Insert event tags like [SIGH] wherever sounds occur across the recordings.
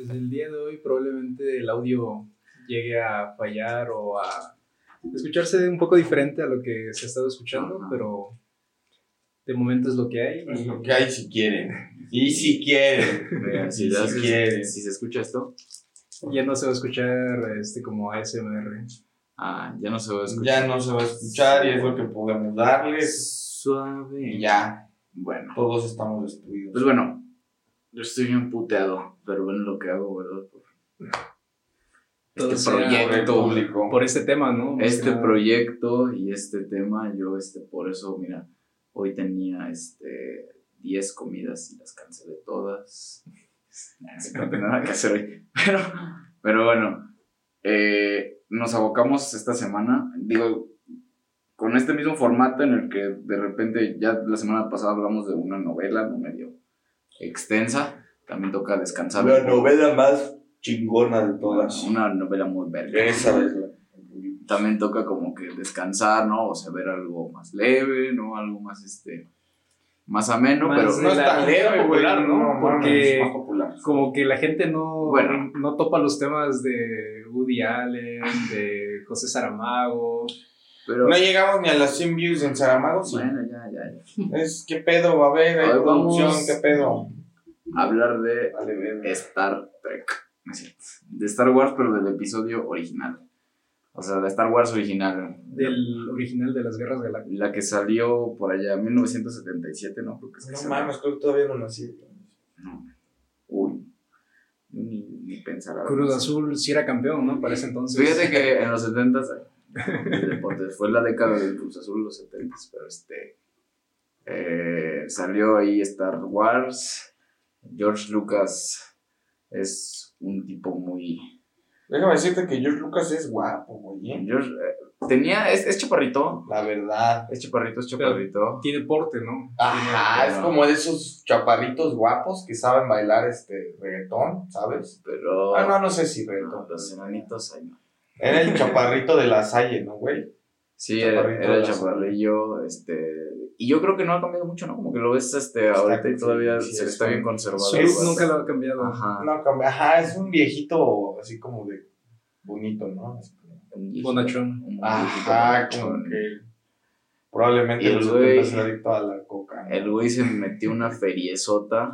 Desde el día de hoy probablemente el audio llegue a fallar o a escucharse un poco diferente a lo que se ha estado escuchando, pero de momento es lo que hay. Es lo que hay si quieren. Y si quieren. si, [LAUGHS] si quieren. si se escucha esto. Ya no se va a escuchar este como ASMR. Ah, ya no se va a escuchar. Ya no se va a escuchar y es lo que podemos darles. Suave. Y ya. Bueno. Todos estamos destruidos. Pues bueno, yo estoy bien puteado, pero bueno lo que hago, ¿verdad? Por Todo este proyecto. público. Por este tema, ¿no? Este proyecto y este tema, yo este, por eso, mira, hoy tenía este 10 comidas y las cancelé todas. Nah, [LAUGHS] No tengo nada que hacer hoy. [LAUGHS] Pero, pero bueno, eh, nos abocamos esta semana, digo, con este mismo formato en el que de repente, ya la semana pasada hablamos de una novela, no medio extensa, también toca descansar. La novela más chingona de todas. Una novela muy verga. Esa es la. también toca como que descansar, ¿no? O sea, ver algo más leve, ¿no? Algo más, este, más ameno, Más pero... No es tan leve, popular, güey. ¿no? mames, Porque- es más popular. Como que la gente no, Bueno. no topa los temas de Woody Allen, de José Saramago. Pero No llegamos ni a las 100 views en Saramago. sí. bueno, ya, ya, ya. Es, ¿qué pedo va a Hoy producción? ¿Qué pedo? Hablar de Vale. Star Trek, ¿no es cierto? De Star Wars, pero del episodio original. O sea, de Star Wars original. Del original de las Guerras Galácticas. La que salió por allá en 1977, ¿no? Creo que es No mames, creo que todavía no nací. No. Uy. Ni, ni pensar. Cruz. Azul sí era campeón, ¿no? Para ese entonces. Fíjate que en los 70 el deporte fue la década del Cruz Azul, los 70 pero este. eh, salió ahí Star Wars. George Lucas es un tipo muy. Déjame decirte que George Lucas es guapo, güey. ¿eh? George, eh, tenía. Es, es chaparrito. La verdad. Es chaparrito, es chaparrito. Tiene porte, ¿no? Ajá, Tiene- es como de esos chaparritos guapos que saben bailar este reggaetón, ¿sabes? Pero. Ah, no, no sé si reggaetón. no, los enanitos ahí no. Era el chaparrito de la Salle, ¿no, güey? Sí, era, Chaparrito era el chaparrillo, este... Y yo creo que no ha cambiado mucho, ¿no? Como que lo ves este, ahorita y todavía sí, se es está un- bien conservado. Es- nunca lo ha cambiado. Ajá. No, cambia- ajá, es un viejito así como de bonito, ¿no? Un Bonachón. un Ajá, como que probablemente Y el güey- 70 se adicto a la coca. ¿no? El güey se metió una feriezota,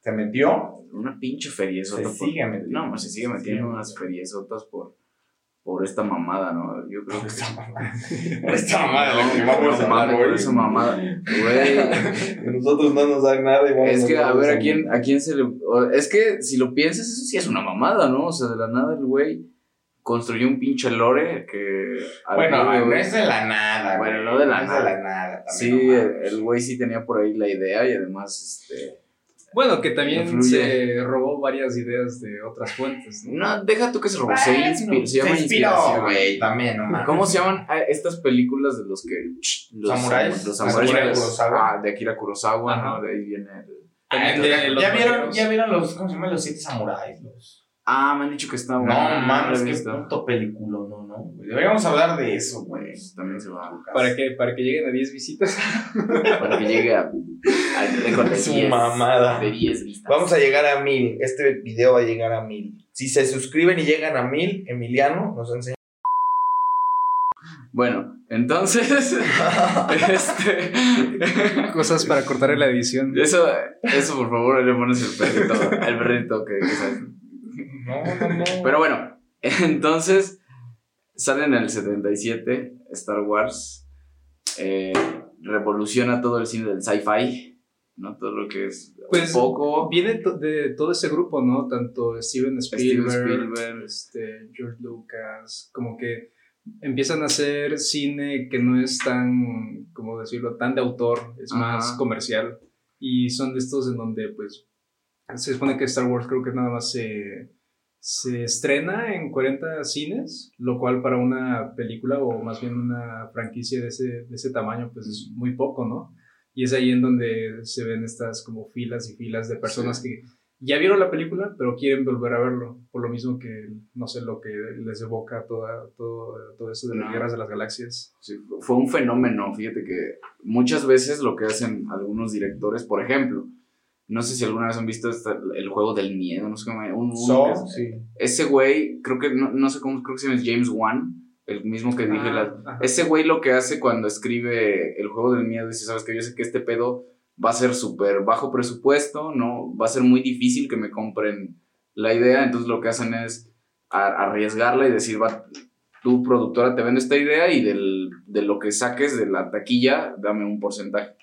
¿Se metió? una pinche feriezota. Se sigue metiendo. No, pues se sigue Se metiendo sigue unas metiendo. feriezotas por, por esta mamada, ¿no? Yo creo que... Esta mamada. [LAUGHS] Esta mamada la que vamos a No hablar, por esa mamada. Güey, [LAUGHS] Nosotros no nos dan nada y vamos Es que, a ver, ¿a quién, ¿a quién se le...? Es que, si lo piensas, eso sí es una mamada, ¿no? O sea, de la nada el güey construyó un pinche lore que... Bueno, no es de la nada. Bueno, no de la nada. de la nada. también, Sí, no el güey sí tenía por ahí la idea y además, este... Bueno, que también Influye. se robó varias ideas de otras fuentes, ¿no? No, deja tú que se robó, se, Bueno, se llama se inspiró, inspiración. güey, también, no. ¿Cómo se llaman ah, estas películas de los que... Los ¿Samuráis? Los Akira samuráis. Kurosawa. Ah, de Akira Kurosawa, Ajá. ¿no? De ahí viene el... Ah, También de los ¿Ya, vieron. ¿Ya vieron los, cómo se llaman los siete samuráis? Los... Ah, me han dicho que está No, bueno. lo mames, qué puto película, no, no. güey. Deberíamos hablar de eso, güey. Pues, también se va. Para que, para que lleguen a 10 visitas. [LAUGHS] Para que llegue a, al récord de Es 10. una mamada. De 10 vistas. Vamos a llegar a mil. Este video va a llegar a mil. Si se suscriben y llegan a mil, Emiliano nos enseña. Bueno, entonces. [LAUGHS] este. Cosas para cortar en la edición. Eso, eso por favor, le pones el perrito. El perrito que, que sabes. No, no, [LAUGHS] no. Pero bueno, [LAUGHS] entonces. Sale en el 77 Star Wars. eh, revoluciona todo el cine del sci-fi. ¿No? Todo lo que es. Pues, poco. Viene de todo ese grupo, ¿no? Tanto Steven Spielberg, Spielberg. Este, George Lucas, como que empiezan a hacer cine que no es tan, como decirlo, tan de autor, es Ajá. más comercial. Y son de estos en donde, pues, se supone que Star Wars creo que nada más se, se estrena en 40 cines, lo cual para una película o más bien una franquicia de ese, de ese tamaño, pues es muy poco, ¿no? Y es ahí en donde se ven estas como filas y filas de personas que ya vieron la película, pero quieren volver a verlo, por lo mismo que, no sé, lo que les evoca toda, todo, todo eso de las No. guerras de las galaxias. Sí, fue un fenómeno, fíjate que muchas veces lo que hacen algunos directores, por ejemplo, no sé si alguna vez han visto esta- el juego del miedo, no sé cómo, un, So, que es- sí. ese güey, creo que, no, no sé cómo, creo que se llama James Wan, el mismo que dije, Ah, la- ajá. ese güey lo que hace cuando escribe el juego del miedo, dice, sabes que yo sé que este pedo va a ser súper bajo presupuesto, no, va a ser muy difícil que me compren la idea, entonces lo que hacen es arriesgarla y decir, va, tu productora te vende esta idea y del, de lo que saques de la taquilla, dame un porcentaje,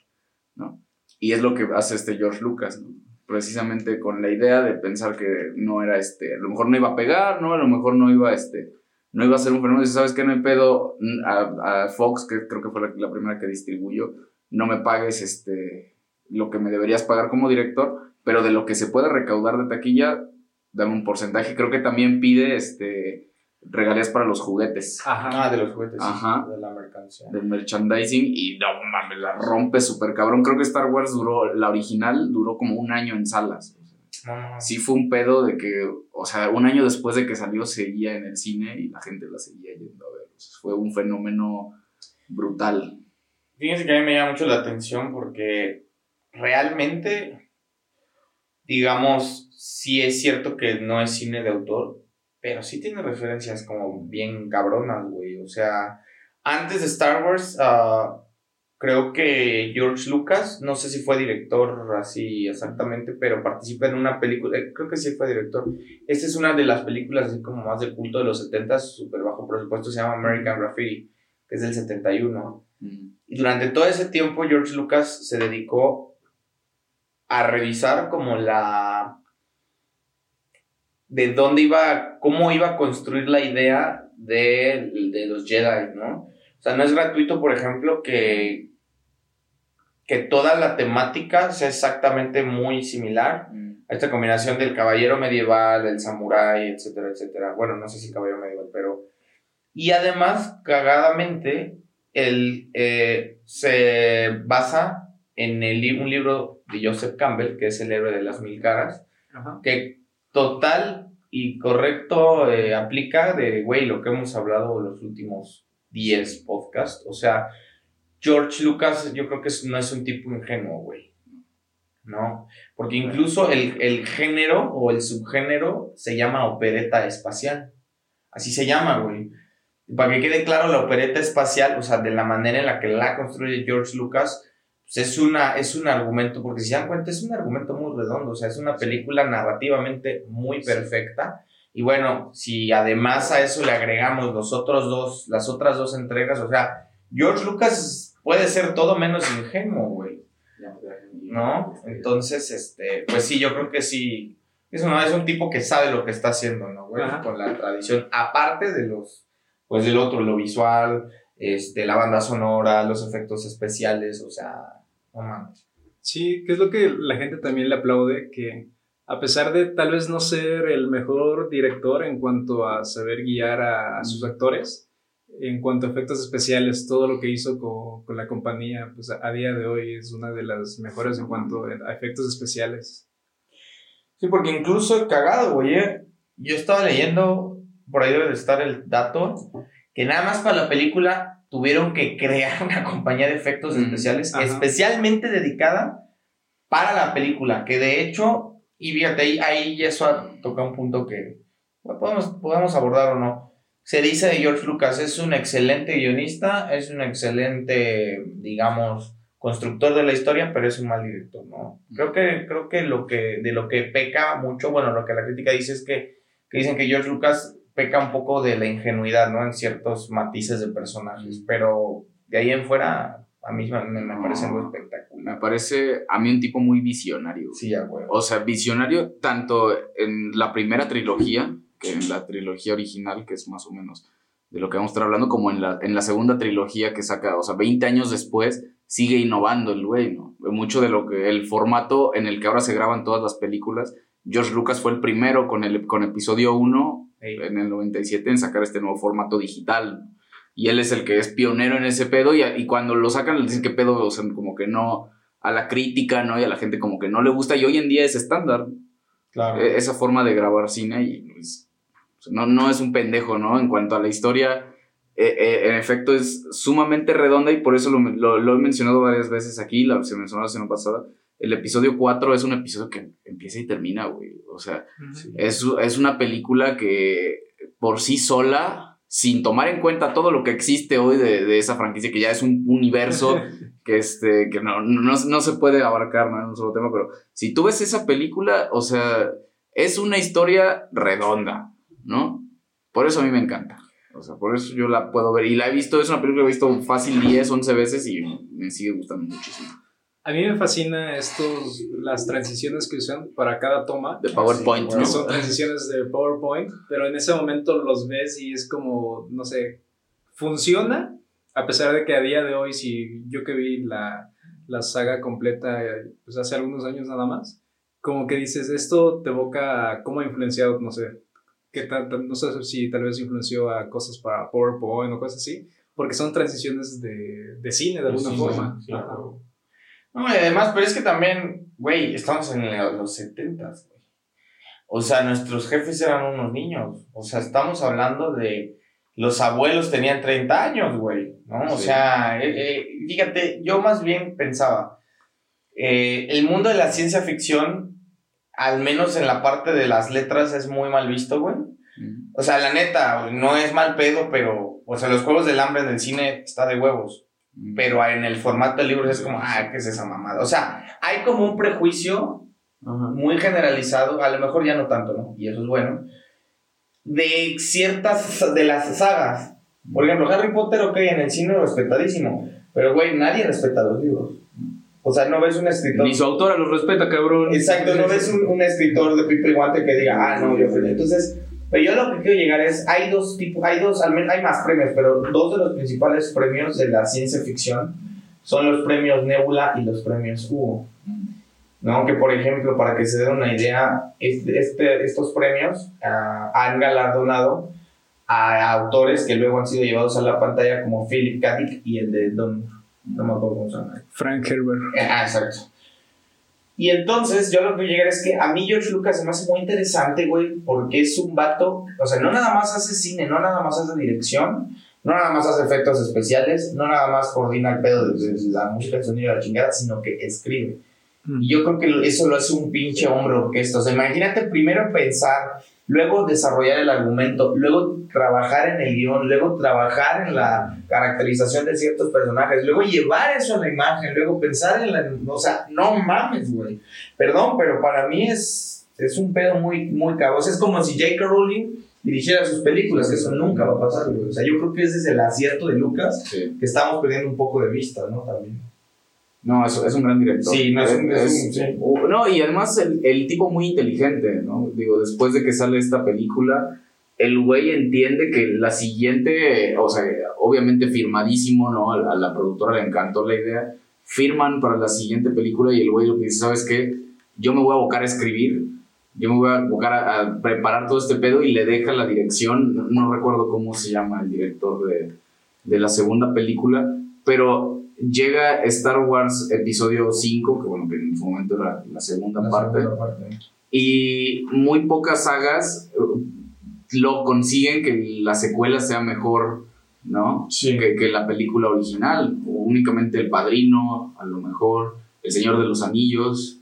¿no? Y es lo que hace este George Lucas, ¿no? Precisamente con la idea de pensar que no era este, a lo mejor no iba a pegar, ¿no? A lo mejor no iba este, no iba a ser un fenómeno, ¿sabes qué? No hay pedo a, a Fox, que creo que fue la, la primera que distribuyó, no me pagues este, lo que me deberías pagar como director, pero de lo que se puede recaudar de taquilla, dame un porcentaje. Creo que también pide este, regalías para los juguetes Ajá. Ah, de los juguetes. sí, Ajá. De la mercancía. del merchandising y no mames, la rompe súper cabrón. Creo que Star Wars duró, la original duró como un año en salas. No, no, no. Sí fue un pedo de que, o sea, un año después de que salió seguía en el cine y la gente la seguía yendo a ver. O sea, fue un fenómeno brutal. Fíjense que a mí me llama mucho la atención porque realmente, digamos, sí es cierto que no es cine de autor, pero sí tiene referencias como bien cabronas, güey. O sea, antes de Star Wars, ah, creo que George Lucas, no sé si fue director así exactamente, pero participa en una película, eh, creo que sí fue director. Esta es una de las películas así como más de culto de los 70, súper bajo presupuesto, se llama American Graffiti, que es del 71. Mm. Y durante todo ese tiempo George Lucas se dedicó a revisar como la de dónde iba, cómo iba a construir la idea de, de los Jedi, ¿no? O sea, no es gratuito, por ejemplo, que, que toda la temática sea exactamente muy similar Mm. a esta combinación del caballero medieval, el samurái, etcétera, etcétera. Bueno, no sé si caballero medieval, pero... Y además, cagadamente, él eh, se basa en el, un libro de Joseph Campbell, que es el héroe de las mil caras, Ajá. que total y correcto eh, aplica de, güey, lo que hemos hablado los últimos 10 podcasts. O sea, George Lucas yo creo que no es un tipo ingenuo, güey. ¿No? Porque incluso el, el género o el subgénero se llama opereta espacial. Así se llama, güey. Para que quede claro, la opereta espacial, o sea, de la manera en la que la construye George Lucas, pues es, una, es un argumento, porque si se dan cuenta, es un argumento muy redondo, o sea, es una película narrativamente muy perfecta. Y bueno, si además a eso le agregamos los otros dos, las otras dos entregas, o sea, George Lucas puede ser todo menos ingenuo, güey. ¿no? Entonces, este, pues sí, yo creo que sí. Es, una- es un tipo que sabe lo que está haciendo, ¿no, güey? Ajá. Con la tradición, aparte de los, pues del otro, lo visual, este, la banda sonora, los efectos especiales, o sea, Sí, que es lo que la gente también le aplaude, que a pesar de tal vez no ser el mejor director en cuanto a saber guiar a, a sus actores, en cuanto a efectos especiales, todo lo que hizo con, con la compañía, pues a, a día de hoy es una de las mejores en cuanto a efectos especiales. Sí, porque incluso cagado, güey. eh. Yo estaba leyendo, por ahí debe de estar el dato, que nada más para la película tuvieron que crear una compañía de efectos Mm, especiales ajá. especialmente dedicada para la película, que de hecho, y fíjate, ahí, ahí eso toca un punto que bueno, podemos, podemos abordar o no. Se dice de George Lucas, es un excelente guionista, es un excelente, digamos, constructor de la historia, pero es un mal director, ¿no? Creo que, creo que, lo que de lo que peca mucho, bueno, lo que la crítica dice es que, que dicen que George Lucas peca un poco de la ingenuidad, ¿no? En ciertos matices de personajes, pero de ahí en fuera, a mí me, me parece algo espectacular. Me parece a mí un tipo muy visionario. Sí, ya, güey. O sea, visionario tanto en la primera trilogía, que en la trilogía original, que es más o menos de lo que vamos a estar hablando, como en la, en la segunda trilogía que saca, o sea, 20 años después, sigue innovando el güey, ¿no? Mucho de lo que, el formato en el que ahora se graban todas las películas George Lucas fue el primero con, el, con episodio 1 Ey. en el 97 en sacar este nuevo formato digital. Y él es el que es pionero en ese pedo y, y cuando lo sacan le dicen que pedo, o sea, como que no, a la crítica, ¿no? Y a la gente como que no le gusta y hoy en día es estándar Claro. eh, esa forma de grabar cine y pues, no, no es un pendejo, ¿no? En cuanto a la historia, eh, eh, en efecto es sumamente redonda y por eso lo, lo- lo he mencionado varias veces aquí, la, se mencionó la semana pasada. El episodio 4 es un episodio que empieza y termina, güey. O sea, es, es una película que por sí sola, sin tomar en cuenta todo lo que existe hoy de, de esa franquicia, que ya es un universo [LAUGHS] que, este, que no, no, no se puede abarcar ¿no? en un solo tema, pero si tú ves esa película, o sea, es una historia redonda, ¿no? Por eso a mí me encanta. O sea, por eso yo la puedo ver. Y la he visto, es una película que he visto fácil 10, 11 veces y me sigue gustando muchísimo. A mí me fascina estos, las transiciones que usan para cada toma. De PowerPoint, Que ¿no? son transiciones de PowerPoint, pero en ese momento los ves y es como, no sé, funciona, a pesar de que a día de hoy, si yo que vi la, la saga completa, pues hace algunos años nada más, como que dices, esto te evoca a cómo ha influenciado, no sé, qué tal, no sé si tal vez influenció a cosas para PowerPoint o cosas así, porque son transiciones de, de cine de alguna Sí, forma. sí, claro. No, y además, pero es que también, güey, estamos en los 70 güey. O sea, nuestros jefes eran unos niños. O sea, estamos hablando de los abuelos tenían 30 años, güey, ¿no? O Sí. sea, eh, eh, fíjate, yo más bien pensaba, eh, el mundo de la ciencia ficción, al menos en la parte de las letras, es muy mal visto, güey. Mm. O sea, la neta, no es mal pedo, pero, o sea, los juegos del hambre en el cine está de huevos. Pero en el formato de libros es como, ah, ¿qué es esa mamada? O sea, hay como un prejuicio Ajá. muy generalizado, a lo mejor ya no tanto, ¿no? Y eso es bueno, de ciertas de las sagas. Por ejemplo, Harry Potter, ok, en el cine respetadísimo, pero güey, nadie respeta los libros. O sea, no ves un escritor. Ni su autora los respeta, cabrón. Exacto, no ves un, un escritor de pipo y guante que diga, ah, no, yo fui. Entonces, pero yo lo que quiero llegar es, hay dos tipos, hay dos, al menos hay más premios, pero dos de los principales premios de la ciencia ficción son los premios Nebula y los premios Hugo. ¿no? Que por ejemplo, para que se den una idea, este, este- estos premios ah, han galardonado a autores que luego han sido llevados a la pantalla como Philip K. Dick y el de Don, no me acuerdo cómo se llama. Frank Herbert. Eh, Ah, exacto. Y entonces, yo lo que llegar es que a mí George Lucas se me hace muy interesante, güey, porque es un vato, o sea, no nada más hace cine, no nada más hace dirección, no nada más hace efectos especiales, no nada más coordina el pedo de, de la música, el sonido la chingada, sino que escribe. Y yo creo que eso lo hace un pinche hombre orquesta. O sea, imagínate primero pensar, luego desarrollar el argumento, luego trabajar en el guion, luego trabajar en la caracterización de ciertos personajes, luego llevar eso a la imagen, luego pensar en la... O sea, no mames, güey. Perdón, pero para mí es, es un pedo muy, muy cabrón. O sea, es como si J.K. Rowling dirigiera sus películas, que eso nunca va a pasar, güey. O sea, yo creo que ese es el acierto de Lucas Sí. que estamos perdiendo un poco de vista, ¿no? También. No, es, es un gran director. Sí, no, es un- es un- sí. no, y además el, el tipo muy inteligente, ¿no? Digo, después de que sale esta película, el güey entiende que la siguiente, o sea, obviamente firmadísimo, ¿no? A, la- a la productora le encantó la idea, firman para la siguiente película y el güey lo que dice, ¿sabes qué? Yo me voy a abocar a escribir, yo me voy a abocar a, a preparar todo este pedo y le deja la dirección, no, no recuerdo cómo se llama el director de, de la segunda película, pero llega Star Wars episodio 5, que bueno, que en su momento era la segunda La parte, segunda parte. y muy pocas sagas eh, lo consiguen que la secuela sea mejor, ¿no? Sí. Que, que la película original. Únicamente El Padrino, a lo mejor, El Señor de los Anillos.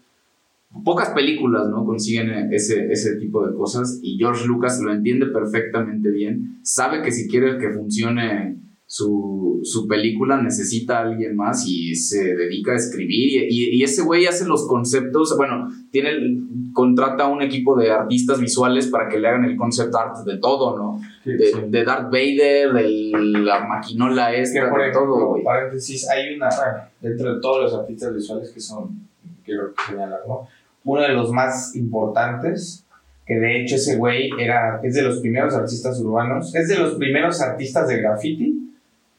Pocas películas, ¿no? Consiguen ese, ese tipo de cosas y George Lucas lo entiende perfectamente bien. Sabe que si quiere que funcione su, su película necesita a alguien más y se dedica a escribir y, y- y ese güey hace los conceptos, bueno, tiene el- contrata a un equipo de artistas visuales para que le hagan el concept art de todo, ¿no? De, de Darth Vader, de la maquinola que esta, por de todo, güey. paréntesis, hay una, bueno, dentro de todos los artistas visuales que son, quiero señalar, ¿no? Uno de los más importantes, que de hecho ese güey era, es de los primeros artistas urbanos, es de los primeros artistas de graffiti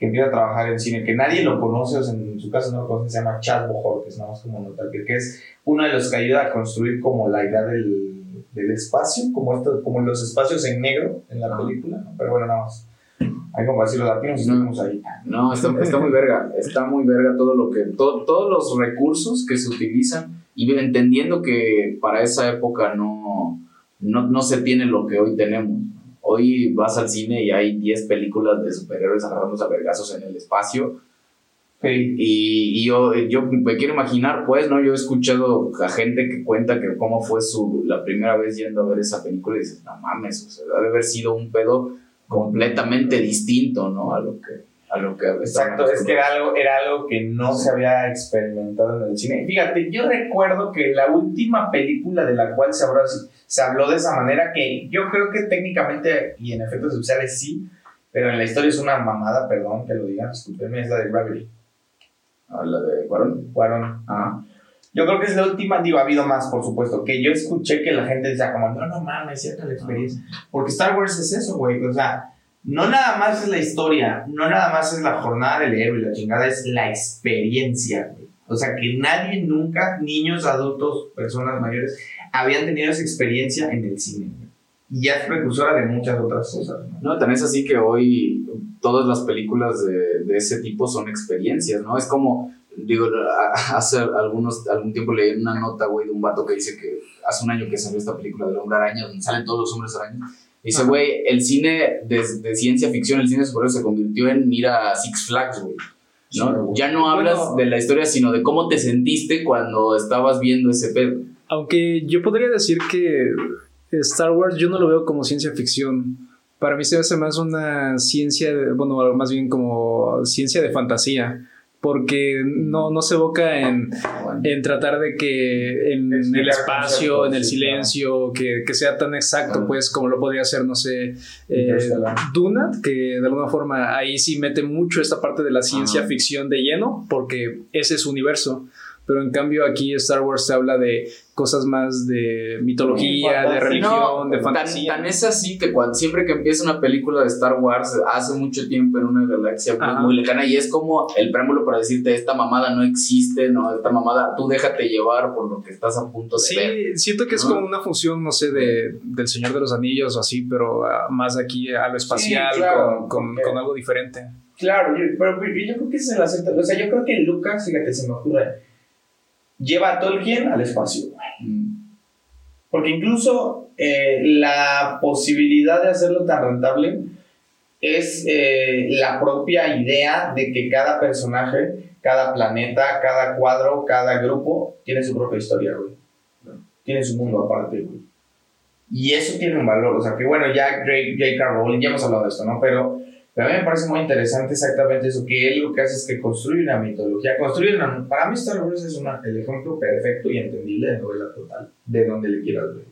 que empieza a trabajar en cine, que nadie lo conoce, o sea, en su caso no lo conoce, se llama Chad Bohor, que es nada más como notar, que, es uno de los que ayuda a construir como la idea del, del espacio, como, esto, como los espacios en negro en la película, ¿no? pero bueno, nada más. Hay como decir los latinos y estuvimos ahí. No, está, está muy verga, está muy verga todo lo que, todo, todos los recursos que se utilizan y entendiendo que para esa época no, no, no se tiene lo que hoy tenemos. Hoy vas al cine y hay 10 películas de superhéroes agarrándose a vergazos en el espacio. Y, y yo, yo me quiero imaginar, pues, ¿no? Yo he escuchado a gente que cuenta que cómo fue su, la primera vez yendo a ver esa película y dices, no mames, o sea, debe haber sido un pedo completamente distinto, ¿no? A lo que, a lo que Exacto, es que era algo, era algo que no se había experimentado en el cine. Fíjate, yo recuerdo que la última película de la cual se habló, se habló de esa manera, que yo creo que técnicamente y en efectos especiales sí, pero en la historia es una mamada, perdón que lo digan, discúlpenme, es la de Gravity. Ah, la de Cuarón. Cuarón. Ajá. Yo creo que es la última, digo, ha habido más, por supuesto, que yo escuché que la gente decía como, no, no mames, cierta la experiencia. Porque Star Wars es eso, güey, o sea, no nada más es la historia, no nada más es la jornada del héroe la chingada, es la experiencia, güey. O sea, que nadie nunca, niños, adultos, personas mayores, habían tenido esa experiencia en el cine. Y ya es precursora de muchas otras cosas, ¿no? No, tan es así que hoy todas las películas de, de ese tipo son experiencias, ¿no? Es como, digo, a- hace algunos, algún tiempo leí una nota, güey, de un vato que dice que hace un año que salió esta película del hombre araña, donde salen todos los hombres arañas. Dice, güey, el cine de, de ciencia ficción, el cine superhéroes se convirtió en ir a Six Flags, güey. ¿no? Sí, ya no hablas Bueno. de la historia, sino de cómo te sentiste cuando estabas viendo ese pedo. Aunque yo podría decir que Star Wars yo no lo veo como ciencia ficción. Para mí se hace más una ciencia, de- bueno, más bien como ciencia de fantasía. Porque no, no se evoca en, en tratar de que en el espacio, en el silencio, que, que sea tan exacto, pues como lo podría hacer, no sé, eh, Interstellar. Duna, que de alguna forma ahí sí mete mucho esta parte de la ciencia Ajá. ficción de lleno, porque ese es su universo. Pero en cambio aquí Star Wars se habla de cosas más de mitología, de religión, de tan, fantasía. tan es así que cuando, siempre que empieza una película de Star Wars hace mucho tiempo en una galaxia muy, muy lejana y es como el preámbulo para decirte esta mamada no existe, no, esta mamada tú déjate llevar por lo que estás a punto de ver. Sí, siento que es ¿no? como una función, no sé, de, del Señor de los Anillos o así, pero ah, más aquí a lo espacial, claro, con, con- porque- con algo diferente. Claro, yo, pero yo, creo que es el acento. O sea, yo creo que Lucas, fíjate, se me ocurre, lleva a Tolkien al espacio. Porque incluso eh, la posibilidad de hacerlo tan rentable es eh, la propia idea de que cada personaje, cada planeta, cada cuadro, cada grupo tiene su propia historia, güey. Tiene su mundo aparte, güey. Y eso tiene un valor. O sea, que bueno, ya J.K. Rowling, ya hemos hablado de esto, ¿no? Pero, pero a mí me parece muy interesante exactamente eso, que él lo que hace es que construye una mitología, construye una... Para mí Star Wars es una, el ejemplo perfecto y entendible de novela total, de donde le quieras ver.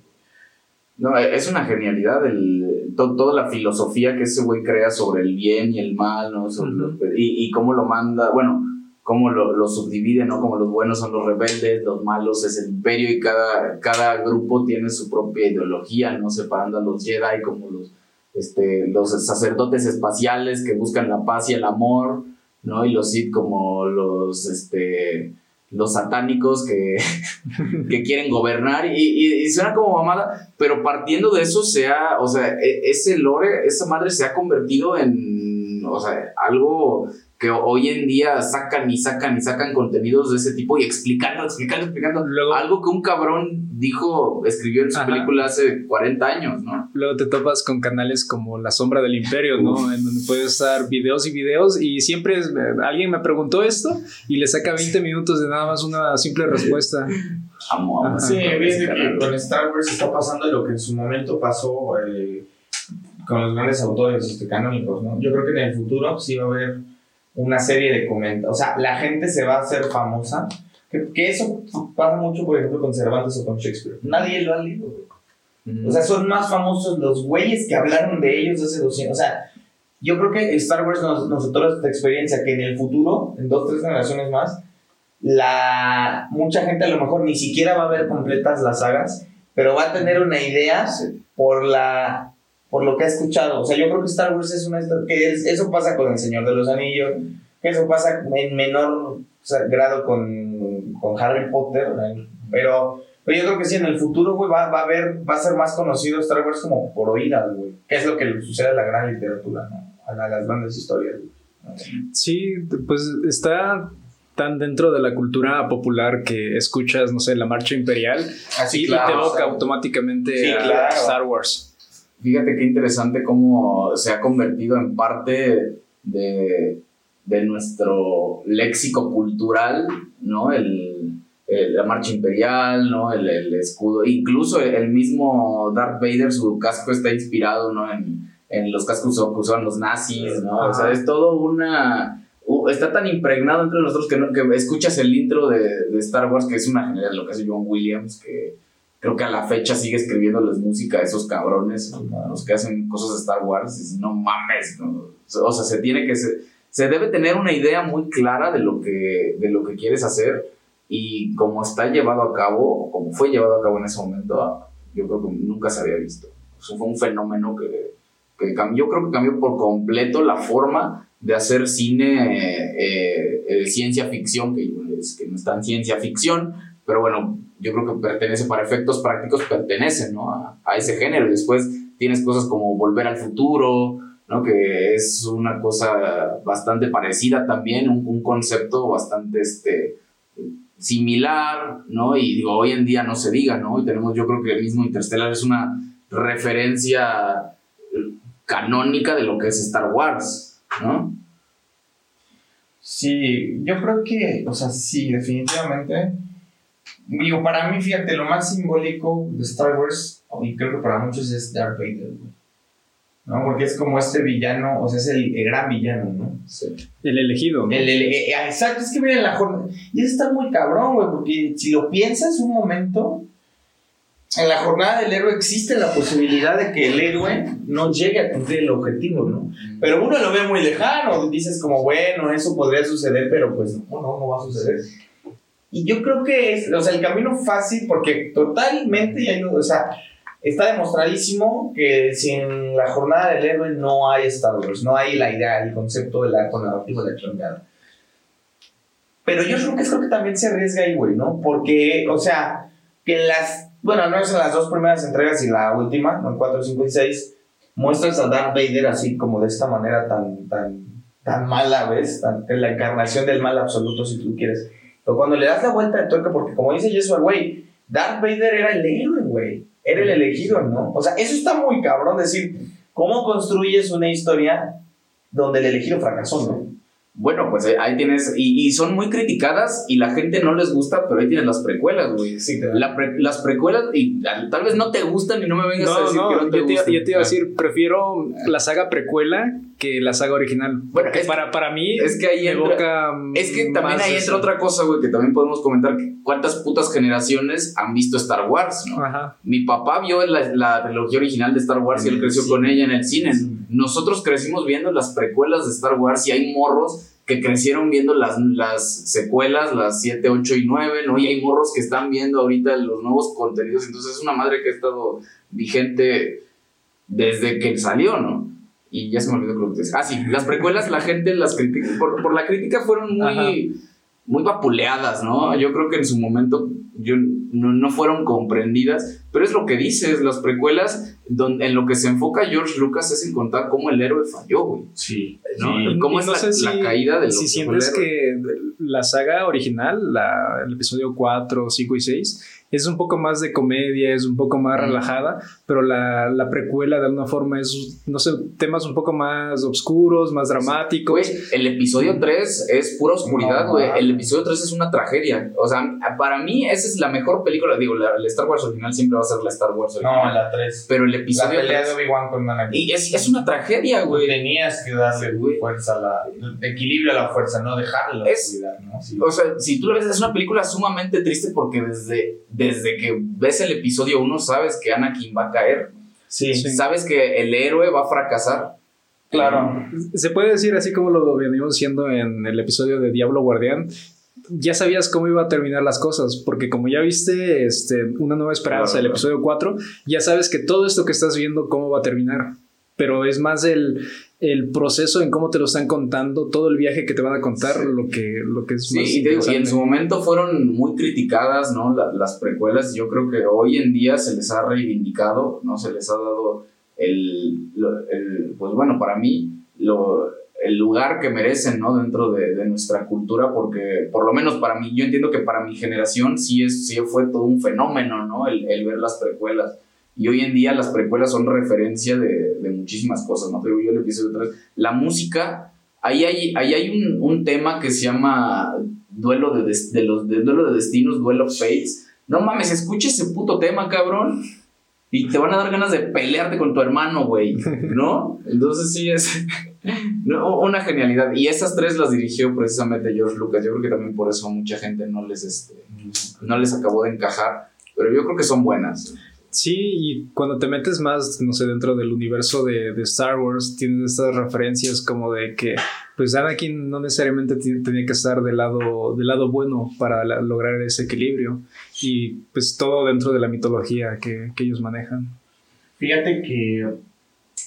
No, es una genialidad el, to- toda la filosofía que ese güey crea sobre el bien y el mal, ¿no? Sobre los- y, y cómo lo manda, bueno, cómo lo, lo subdivide, ¿no? Como los buenos son los rebeldes, los malos es el imperio y cada, cada grupo tiene su propia ideología, ¿no? Separando a los Jedi como los, este, los sacerdotes espaciales que buscan la paz y el amor, ¿no? Y los Sith como los, este, los satánicos que, [LAUGHS] que quieren gobernar y, y, y suena como mamada, pero partiendo de eso se ha, o sea, e- ese lore, esa madre se ha convertido en, o sea, algo que hoy en día sacan y sacan y sacan contenidos de ese tipo y explicando, explicando, explicando. Luego, Algo que un cabrón dijo, escribió en su Ajá. película hace 40 años, ¿no? luego te topas con canales como La Sombra del Imperio, ¿no? En donde puedes estar videos y videos y siempre es- alguien me preguntó esto y le saca 20 minutos de nada más una simple respuesta. Amo, amo. Sí, canal. que con Star Wars está pasando lo que en su momento pasó eh, con los grandes autores este, canónicos, ¿no? Yo creo que en el futuro sí va a haber una serie de comentarios. O sea, la gente se va a hacer famosa. Que, que eso pasa mucho, por ejemplo, con Cervantes o con Shakespeare. Nadie lo ha leído, güey. Mm. O sea, son más famosos los güeyes que hablaron de ellos hace 200. O sea, yo creo que Star Wars nos, nos otorga esta experiencia que en el futuro, en dos, tres generaciones más, la, mucha gente a lo mejor ni siquiera va a ver completas las sagas, pero va a tener una idea por la por lo que ha escuchado. O sea, yo creo que Star Wars es una... que es- eso pasa con El Señor de los Anillos, que eso pasa en menor o grado con, con Harry Potter, pero Pero yo creo que sí, en el futuro, güey, va, va a haber, va a ser más conocido Star Wars como por oídas, güey. Que es lo que le sucede a la gran literatura, ¿no? A, la- a las grandes historias, güey. Sí, pues está tan dentro de la cultura popular que escuchas, no sé, la marcha imperial Así, y te evoca automáticamente Sí, a claro. Star Wars. Fíjate qué interesante cómo se ha convertido en parte de, de nuestro léxico cultural, ¿no? El, el- la marcha imperial, ¿no? El, el escudo. Incluso el, mismo Darth Vader, su casco está inspirado, ¿no? En, en los cascos que usaban los nazis, ¿no? O sea, es todo una... Está tan impregnado entre nosotros que, no- que escuchas el intro de, de Star Wars, que es una genialidad, lo que hace John Williams, que creo que a la fecha sigue escribiéndoles música a esos cabrones, a los que hacen cosas de Star Wars. Y no mames, ¿no? o sea, se tiene que se, se debe tener una idea muy clara de lo que de lo que quieres hacer y como está llevado a cabo, o como fue llevado a cabo en ese momento, yo creo que nunca se había visto. Eso fue un fenómeno que, que cambió, yo creo que cambió por completo la forma de hacer cine eh, eh, ciencia ficción, que, es, que no es tan ciencia ficción, pero bueno, yo creo que pertenece para efectos prácticos, pertenece ¿no? a, ese género. Y después tienes cosas como Volver al Futuro, ¿no? que es una cosa bastante parecida también, un, un concepto bastante este, similar, ¿no? Y hoy en día no se diga, ¿no? Y tenemos, yo creo que el mismo Interstellar es una referencia eh, canónica de lo que es Star Wars, ¿no? Sí, yo creo que, o sea, sí, definitivamente. Digo, para mí, fíjate, lo más simbólico de Star Wars, y creo que para muchos es Darth Vader, güey. ¿No? Porque es como este villano, o sea, es el, el gran villano, ¿no? El elegido, ¿no? El, el- eh, exacto, es que miren la jornada. Y eso está muy cabrón, güey, porque si lo piensas un momento, en la jornada del héroe existe la posibilidad de que el héroe no llegue a cumplir el objetivo, ¿no? Pero uno lo ve muy lejano, dices como, bueno, eso podría suceder, pero pues no, no, no va a suceder. Y yo creo que es, o sea, el camino fácil, porque totalmente, o sea, está demostradísimo que sin la jornada del héroe no hay Star Wars, no hay la idea, el concepto del arco narrativo de la. Pero yo creo que creo que también se arriesga ahí, güey, ¿no? Porque, o sea, que las, bueno, no es en las dos primeras entregas y la última. En 4, 5 y 6, muestras a Darth Vader así como de esta manera tan, tan, tan mala, ¿ves? La encarnación del mal absoluto, si tú quieres. Pero cuando le das la vuelta de tuerca, porque como dice Jesús, güey, Darth Vader era el héroe, güey. Era el elegido, ¿no? O sea, eso está muy cabrón decir, ¿cómo construyes una historia donde el elegido fracasó, no? Bueno, pues eh, ahí tienes, y, y son muy criticadas y la gente no les gusta, pero ahí tienes las precuelas, güey. Sí, La pre- las precuelas, y tal vez no te gustan y no me vengas a No, decir que no, te yo te, gustan. yo te iba a Ah. decir, prefiero la saga precuela que la saga original. Bueno, es- para, para mí es que ahí entra- Es que también ahí eso. entra otra cosa, güey, que también podemos comentar. que ¿Cuántas putas generaciones han visto Star Wars, no? Ajá. Mi papá vio la, la trilogía original de Star Wars y él En creció cine. con ella en el cine. Sí. Nosotros crecimos viendo las precuelas de Star Wars y hay morros que crecieron viendo las, las secuelas, las 7, 8 y 9, ¿no? Y hay morros que están viendo ahorita los nuevos contenidos. Entonces es una madre que ha estado vigente desde que salió, ¿no? Y ya se me olvidó lo que decía. Ah, sí, las precuelas la gente las critica, por, por la crítica fueron muy, muy vapuleadas, ¿no? Yo creo que en su momento yo, no, no fueron comprendidas, pero es lo que dices, las precuelas, donde, en lo que se enfoca George Lucas es en contar cómo el héroe falló, güey. Sí. cómo y es no la, sé si- la caída de lo Si sientes que la saga original, la, el episodio 4, 5 y 6, es un poco más de comedia, es un poco más relajada, pero la, la precuela de alguna forma es, no sé, temas un poco más oscuros, más dramáticos. Güey, el episodio 3 es pura oscuridad, No, güey. el episodio 3 es una tragedia. O sea, para mí esa es la mejor película. Digo, la, la Star Wars original siempre va a ser la Star Wars original. No, la 3. pero el La episodio pelea 3... de Obi-Wan con Anakin. Y es, es una tragedia, güey. Tenías que darle Sí, güey. fuerza a la. Equilibrio a la fuerza, no dejarle la Es- oscuridad, ¿no? Sí. O sea, si tú lo ves, es una película sumamente triste porque desde, desde que ves el episodio 1 sabes que Anakin va a caer. sí. Sí. Sabes que el héroe va a fracasar. Claro. Se puede decir así como lo venimos haciendo en el episodio de Diablo Guardián. Ya sabías cómo iba a terminar las cosas, porque como ya viste este, Una Nueva Esperanza, Claro, el claro. episodio 4, ya sabes que todo esto que estás viendo, cómo va a terminar. pero es más el, el proceso en cómo te lo están contando, todo el viaje que te van a contar, lo, que, lo que es Sí, más y, digo, y en su momento fueron muy criticadas, ¿no? La- las precuelas, yo creo que hoy en día se les ha reivindicado, ¿no? Se les ha dado el, el- pues bueno, para mí, lo, el lugar que merecen, ¿no? Dentro de, de nuestra cultura, porque por lo menos para mí, yo entiendo que para mi generación sí, es, sí fue todo un fenómeno, ¿no? El, el ver las precuelas. Y hoy en día las precuelas son referencia de, de muchísimas cosas, ¿no? Digo, yo el episodio 3, la música, ahí hay, ahí hay un, un tema que se llama duelo de, des- de los de duelo de destinos, duelo of fates. No mames, escucha ese puto tema, cabrón. Y te van a dar ganas de pelearte con tu hermano, güey. [LAUGHS] ¿No? Entonces sí es [LAUGHS] no, una genialidad. Y esas tres las dirigió precisamente George Lucas. Yo creo que también por eso mucha gente no les, este, no les acabó de encajar. Pero yo creo que son buenas. Sí, y cuando te metes más, no sé, dentro del universo de, de Star Wars, tienes estas referencias como de que, pues Anakin no necesariamente tenía que estar del lado, del lado bueno para la- lograr ese equilibrio. Y pues todo dentro de la mitología que, que ellos manejan. Fíjate que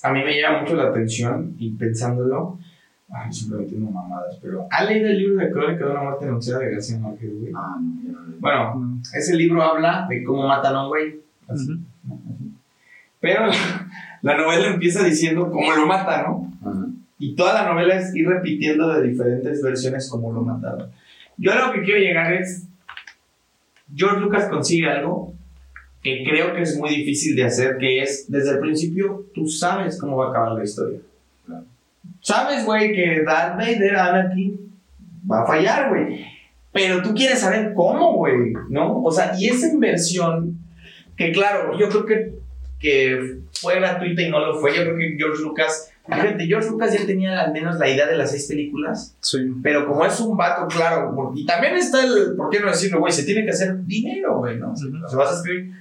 a mí me llama mucho la atención y pensándolo, ay, siempre metiendo mamadas, pero ¿ha leído el libro de Crónica de una muerte anunciada de García Márquez, güey? Ah, no, no Bueno, ¿no? ese libro habla de cómo matan a un güey. Así, Ujú. ¿no? Así. Pero la, [LAUGHS] la novela empieza diciendo cómo lo mata, ¿no? Ajá. Y toda la novela es ir repitiendo de diferentes versiones cómo lo mataron. Yo a lo que quiero llegar es, George Lucas consigue algo que creo que es muy difícil de hacer, que es, desde el principio, tú sabes cómo va a acabar la historia. Claro. Sabes, güey, que Darth Vader, Anakin, va a fallar, güey. Pero tú quieres saber cómo, güey, ¿no? O sea, y esa inversión, que claro, yo creo que, que fue gratuita y no lo fue. Yo creo que George Lucas, fíjate, George Lucas ya tenía al menos la idea de las seis películas, Sí. pero como es un vato, claro, y también está el, ¿por qué no decirlo, güey? Se tiene que hacer dinero, güey, ¿no? Ujú. Se vas a escribir.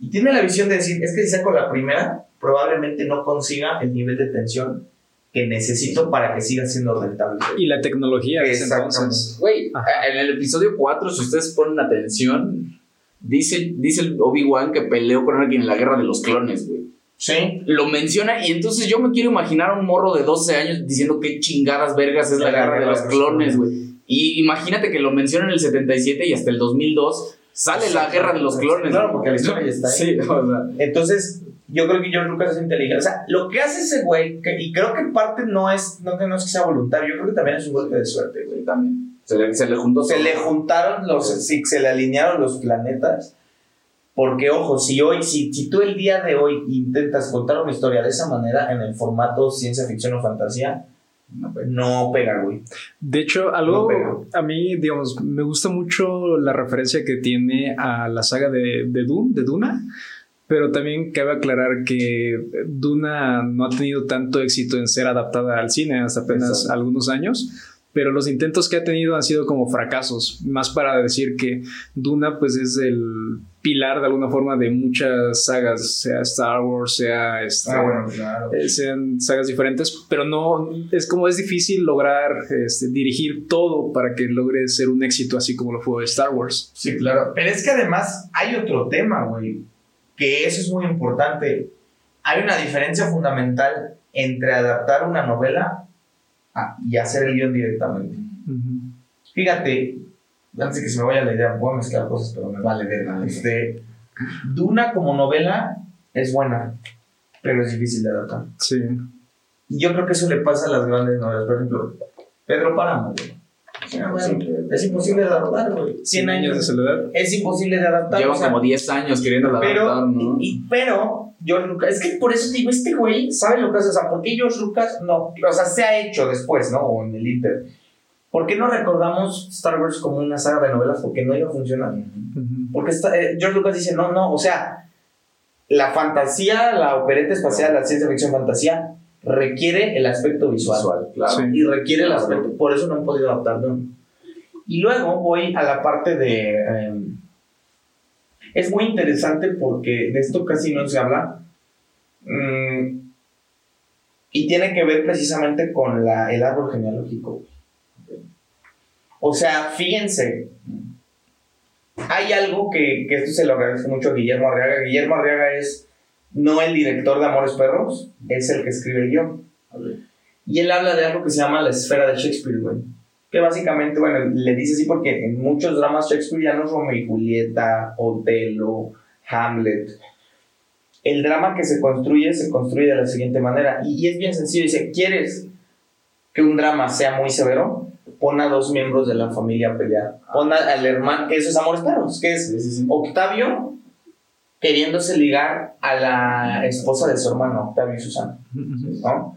Y tiene la visión de decir, es que si saco la primera, probablemente no consiga el nivel de tensión que necesito para que siga siendo rentable. Y la tecnología Exactamente. Güey, en el episodio 4, si ustedes ponen atención, dice, dice el Obi-Wan que peleó con alguien en la guerra de los clones, güey. Sí, Lo menciona y entonces yo me quiero imaginar a un morro de 12 años diciendo qué chingadas vergas es la, guerra de los clones, güey. Y imagínate que lo menciona en el 77 y hasta el 2002 sale la guerra de los clones. Claro, porque la historia ya está ahí. Sí, o sea, Entonces, yo creo que George Lucas es inteligente. O sea, lo que hace ese güey, que- y creo que en parte no es, no, que no es que sea voluntario, yo creo que también es un golpe de suerte, güey, también. Se le, se le juntó Se todo. le juntaron los, sí, se le alinearon los planetas. Porque, ojo, si hoy, si, si tú el día de hoy intentas contar una historia de esa manera, en el formato ciencia ficción o fantasía, No, pues, no pega, güey. De hecho, No algo pega. a mí, digamos, me gusta mucho la referencia que tiene a la saga de, de Dune, de Duna, pero también cabe aclarar que Duna no ha tenido tanto éxito en ser adaptada al cine hasta apenas Exacto. algunos años. Pero los intentos que ha tenido han sido como fracasos, más para decir que Duna pues es el pilar de alguna forma de muchas sagas, sea Star Wars, sea este, claro. eh, sean sagas diferentes, pero no es como es difícil lograr este, dirigir todo para que logre ser un éxito así como lo fue Star Wars. Sí, claro. Pero es que además hay otro tema, güey, que eso es muy importante. Hay una diferencia fundamental entre adaptar una novela a- y hacer el guion directamente. Fíjate, antes de que se me vaya la idea, voy a mezclar cosas, pero me vale verga. Este, Duna como novela es buena, pero es difícil de adaptar. Sí, Y yo creo que eso le pasa a las grandes novelas. Por ejemplo, Pedro Páramo, güey. Es imposible de adaptar, güey. 100 años de soledad. es imposible de adaptar. Llevan o sea, como 10 años queriendo pero, adaptar, ¿no? y, pero, George Lucas, es que por eso digo, este güey sabe lo que hace, o sea, ¿por qué George Lucas no? O sea, se ha hecho después, ¿no? O en el Inter. ¿Por qué no recordamos Star Wars como una saga de novelas? Porque no iba a funcionar. Porque está- eh, George Lucas dice, no, no, o sea, la fantasía, la opereta espacial, la ciencia ficción fantasía, requiere el aspecto visual. Visual, claro. Sí. Y requiere el aspecto, por eso no han podido adaptarlo. Y luego voy a la parte de... eh, es muy interesante porque de esto casi no se habla. mm, y tiene que ver precisamente con la, el árbol genealógico. O sea, fíjense, hay algo que, que esto se lo agradezco mucho a Guillermo Arriaga. Guillermo Arriaga es no el director de Amores Perros, es el que escribe el guion. Y él habla de algo que se llama la esfera de Shakespeare, güey. Que básicamente, bueno, le dice así porque en muchos dramas shakespearianos, Romeo y Julieta, Otelo, Hamlet, el drama que se construye se construye de la siguiente manera. Y, y es bien sencillo. Dice, ¿quieres que un drama sea muy severo? Pon a dos miembros de la familia a pelear. Pon a- al hermano, que eso es Amores Perros, que es. Octavio queriéndose ligar a la esposa de su hermano, Octavio y Susana, ¿no?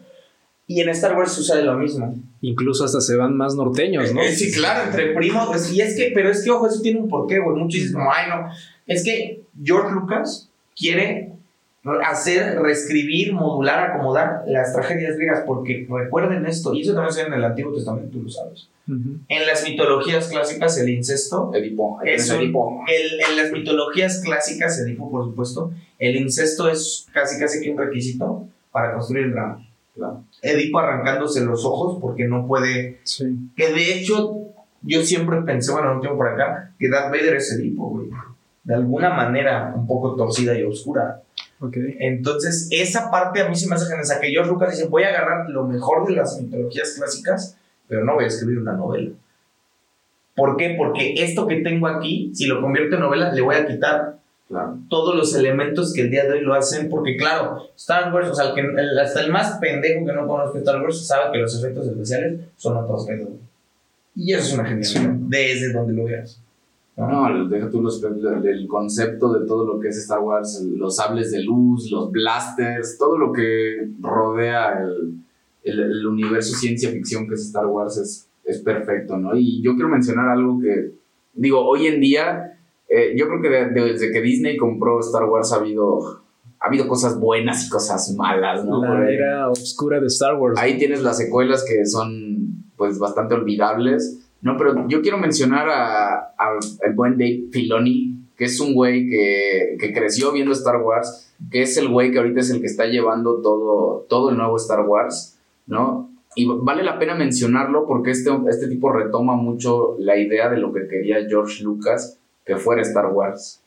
Y en Star Wars sucede lo mismo. Incluso hasta se van más norteños, ¿no? Eh, Sí, claro, entre primos, pues, y es que, pero es que, ojo, eso tiene un porqué, güey. Muchos dicen, ay, no. Es que George Lucas quiere hacer, reescribir, modular, acomodar las tragedias griegas, porque recuerden esto, y eso también se ve en el Antiguo Testamento, tú lo sabes. Ujú. En las mitologías clásicas, el incesto Edipo. Es un- Edipo. El- en las mitologías clásicas, Edipo, por supuesto, el incesto es casi casi que un requisito para construir el drama. Claro. Edipo arrancándose los ojos porque no puede. Sí. Que de hecho, yo siempre pensé, bueno, no tengo por acá, que Darth Vader es Edipo, güey. De alguna manera un poco torcida y oscura. Ok. Entonces, esa parte a mí sí me hace genial. Que George Lucas dice: Voy a agarrar lo mejor de las mitologías clásicas, pero no voy a escribir una novela. ¿Por qué? Porque esto que tengo aquí, si lo convierto en novela, le voy a quitar Claro. todos los elementos que el día de hoy lo hacen, porque claro, Star Wars, o sea, el que, el- hasta el más pendejo que no conozca Star Wars sabe que los efectos especiales son otros pedos. Y eso es una genialidad, desde donde lo veas. ¿No? Deja tú los, el concepto de todo lo que es Star Wars, los sables de luz, los blasters, todo lo que rodea el, el, el universo ciencia ficción que es Star Wars es, es perfecto, ¿no? Y yo quiero mencionar algo que, digo, hoy en día, eh, yo creo que de- de- desde que Disney compró Star Wars ha habido, ha habido cosas buenas y cosas malas, ¿no? La era oscura de Star Wars. Ahí tienes las secuelas que son pues bastante olvidables. No, pero yo quiero mencionar a, el buen Dave Filoni, que es un güey que, que creció viendo Star Wars, que es el güey que ahorita es el que está llevando todo, todo el nuevo Star Wars, ¿no? Y vale la pena mencionarlo porque este, este tipo retoma mucho la idea de lo que quería George Lucas que fuera Star Wars,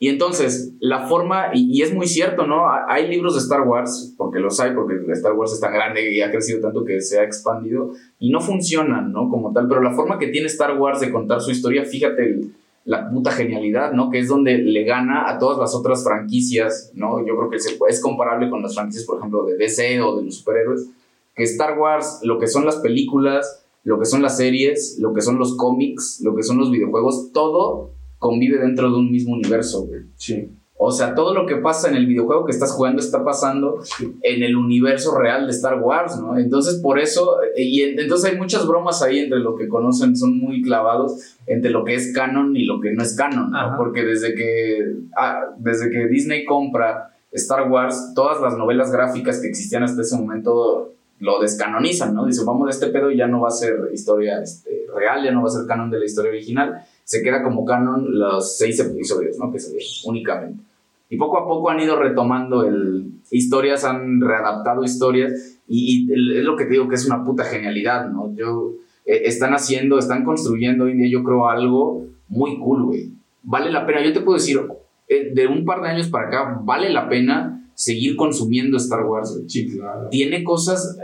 Y entonces, la forma, y, es muy cierto, ¿no? Ha- Hay libros de Star Wars, porque los hay, porque Star Wars es tan grande y ha crecido tanto que se ha expandido, y no funcionan, ¿no? Como tal, pero la forma que tiene Star Wars de contar su historia, fíjate la puta genialidad, ¿no? Que es donde le gana a todas las otras franquicias, ¿no? Yo creo que es comparable con las franquicias, por ejemplo, de DC o de los superhéroes, que Star Wars, lo que son las películas, lo que son las series, lo que son los cómics, lo que son los videojuegos, todo convive dentro de un mismo universo, güey. Sí. O sea, todo lo que pasa en el videojuego que estás jugando está pasando en el universo real de Star Wars, ¿no? Entonces, por eso, eh, y en- entonces hay muchas bromas ahí entre lo que conocen, son muy clavados entre lo que es canon y lo que no es canon, ¿no? Porque desde que, ah, desde que Disney compra Star Wars, todas las novelas gráficas que existían hasta ese momento lo descanonizan, ¿no? Dicen, vamos, este pedo ya no va a ser historia este, real, ya no va a ser canon de la historia original, se queda como canon los seis episodios, ¿no? Que se dieron únicamente. Y poco a poco han ido retomando el, historias, han readaptado historias y, es lo que te digo que es una puta genialidad, ¿no? Yo, eh, están haciendo, están construyendo hoy en día yo creo algo muy cool, güey. Vale la pena, yo te puedo decir, eh, de un par de años para acá, vale la pena seguir consumiendo Star Wars. Sí, claro. Tiene cosas,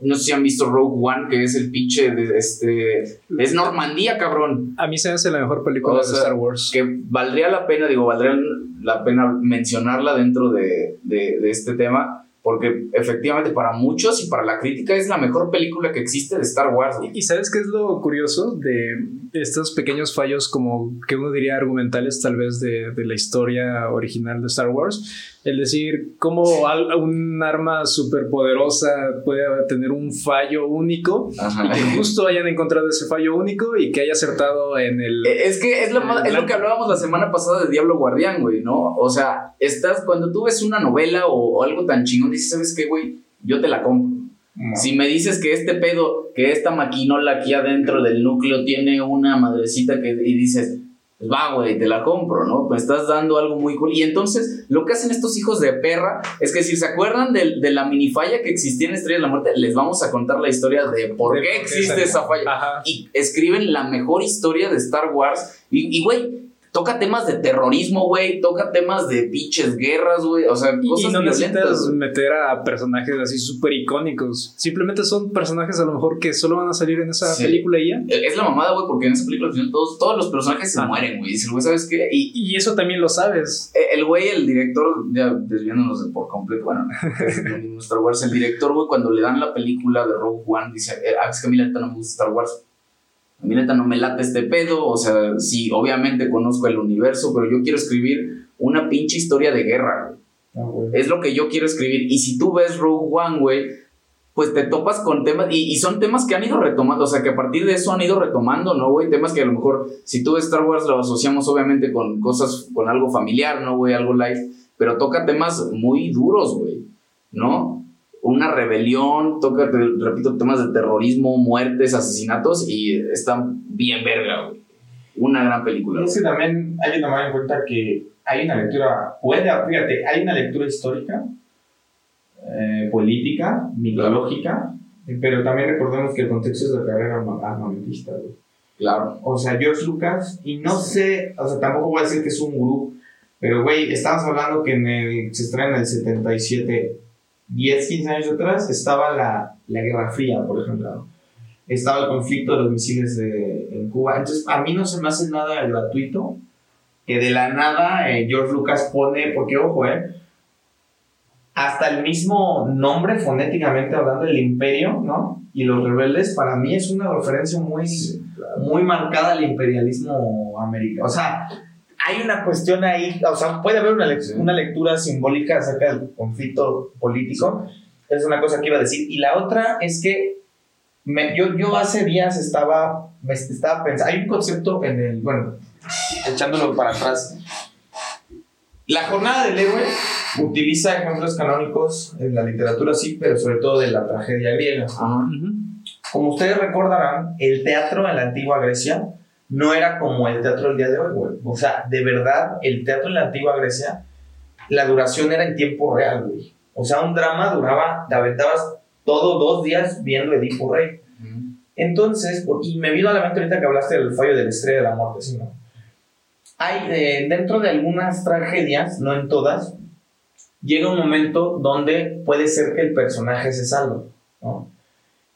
no sé si han visto Rogue One, que es el pinche de este, es Normandía, cabrón A mí se me hace la mejor película O de Star Wars. que valdría la pena, digo, valdría la pena mencionarla dentro de, de- de este tema, porque efectivamente para muchos y para la crítica es la mejor película que existe de Star Wars. ¿Y sabes qué es lo curioso de estos pequeños fallos como que uno diría argumentales tal vez de, de la historia original de Star Wars? El decir cómo un arma súper poderosa puede tener un fallo único Ajá. y que justo hayan encontrado ese fallo único y que haya acertado en el... Eh, Es que es lo, más- es lo que hablábamos la semana pasada de Diablo Guardián, güey, ¿no? O sea, estás, cuando tú ves una novela o, o algo tan chingón, dices, ¿sabes qué, güey? Yo te la compro. Si me dices que este pedo, que esta maquinola aquí adentro del núcleo tiene una madrecita que, y dices, pues va, güey, te la compro, ¿no? Me estás dando algo muy cool. Y entonces, lo que hacen estos hijos de perra es que si se acuerdan de, la minifalla que existía en Estrella de la Muerte, les vamos a contar la historia de por qué existe esa falla Ajá. y escriben la mejor historia de Star Wars. Y, güey, toca temas de terrorismo, güey, toca temas de pinches guerras, güey, o sea, Y, cosas y no necesitas meter a personajes así súper icónicos. Simplemente son personajes a lo mejor que solo van a salir en esa Sí. película y ya. Es la mamada, güey, porque en esa película al final todos, todos los personajes se mueren, güey. Dice, güey, ¿sabes qué? Y, Y eso también lo sabes. Eh, El güey, el director, ya desviándonos de por completo, bueno, [LAUGHS] Star Wars, el director, güey, cuando le dan la película de Rogue One, dice, eh, ah, es que a mí la no me gusta Star Wars. A mí la neta no me late este pedo, o sea, sí, obviamente conozco el universo, pero yo quiero escribir una pinche historia de guerra, güey. Es lo que yo quiero escribir. Y si tú ves Rogue One, güey, pues te topas con temas, y, y son temas que han ido retomando, o sea, que a partir de eso han ido retomando, ¿no, güey? Temas que a lo mejor, si tú ves Star Wars, lo asociamos obviamente con cosas, con algo familiar, ¿no, güey? Algo light, pero toca temas muy duros, güey, ¿no? Una rebelión, toca, te repito, temas de terrorismo, muertes, asesinatos, y están bien verga, güey. Una gran película. Es que también hay que tomar en cuenta que hay una lectura, puede, fíjate, hay una lectura histórica, eh, política, mitológica, pero también recordemos que el contexto es la carrera arma- armamentista, güey. Claro. O sea, George Lucas, y no sé, o sea, tampoco voy a decir que es un gurú, pero güey, estamos hablando que en el, se estrena en el 77, 10, 15 años atrás, estaba la, la Guerra Fría, por ejemplo. Estaba el conflicto de los misiles de, en Cuba. Entonces, a mí no se me hace nada gratuito que de la nada eh, George Lucas pone, porque ojo, eh, hasta el mismo nombre fonéticamente hablando, el imperio, ¿no? Y los rebeldes, para mí es una referencia muy, muy marcada al imperialismo americano. O sea, hay una cuestión ahí, o sea, puede haber una, Sí. una lectura simbólica acerca del conflicto político. Es una cosa que iba a decir. Y la otra es que me- yo, yo hace días estaba, me estaba pensando, hay un concepto en el, bueno, echándolo para atrás. La jornada del héroe utiliza ejemplos canónicos en la literatura, sí, pero sobre todo de la tragedia griega. Ajá. Como ustedes recordarán, el teatro en la antigua Grecia no era como el teatro del día de hoy, güey. O sea, de verdad, el teatro en la antigua Grecia, la duración era en tiempo real, güey. O sea, un drama duraba, te aventabas todo dos días viendo Edipo Rey. Entonces, por- y me vino a la mente ahorita que hablaste del fallo de la estrella de la muerte, ¿sí, no? Hay, eh, dentro de algunas tragedias, no en todas, llega un momento donde puede ser que el personaje se salve, ¿no?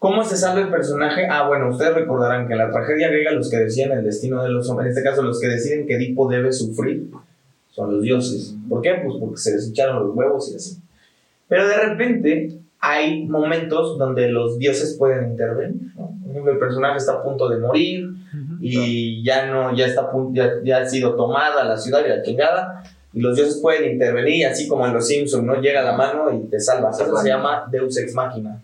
¿Cómo se salva el personaje? Ah, bueno, ustedes recordarán que en la tragedia griega los que decían el destino de los hombres, en este caso los que deciden que Edipo debe sufrir, son los dioses. ¿Por qué? Pues porque se les echaron los huevos y así. Pero de repente hay momentos donde los dioses pueden intervenir. ¿no? Por ejemplo, el personaje está a punto de morir y ya no, ya está a punto, ya, ya ha sido tomada la ciudad y la chingada. Y los dioses pueden intervenir, y así como en los Simpsons, ¿no? Llega la mano y te salvas. Eso se llama Deus Ex Machina.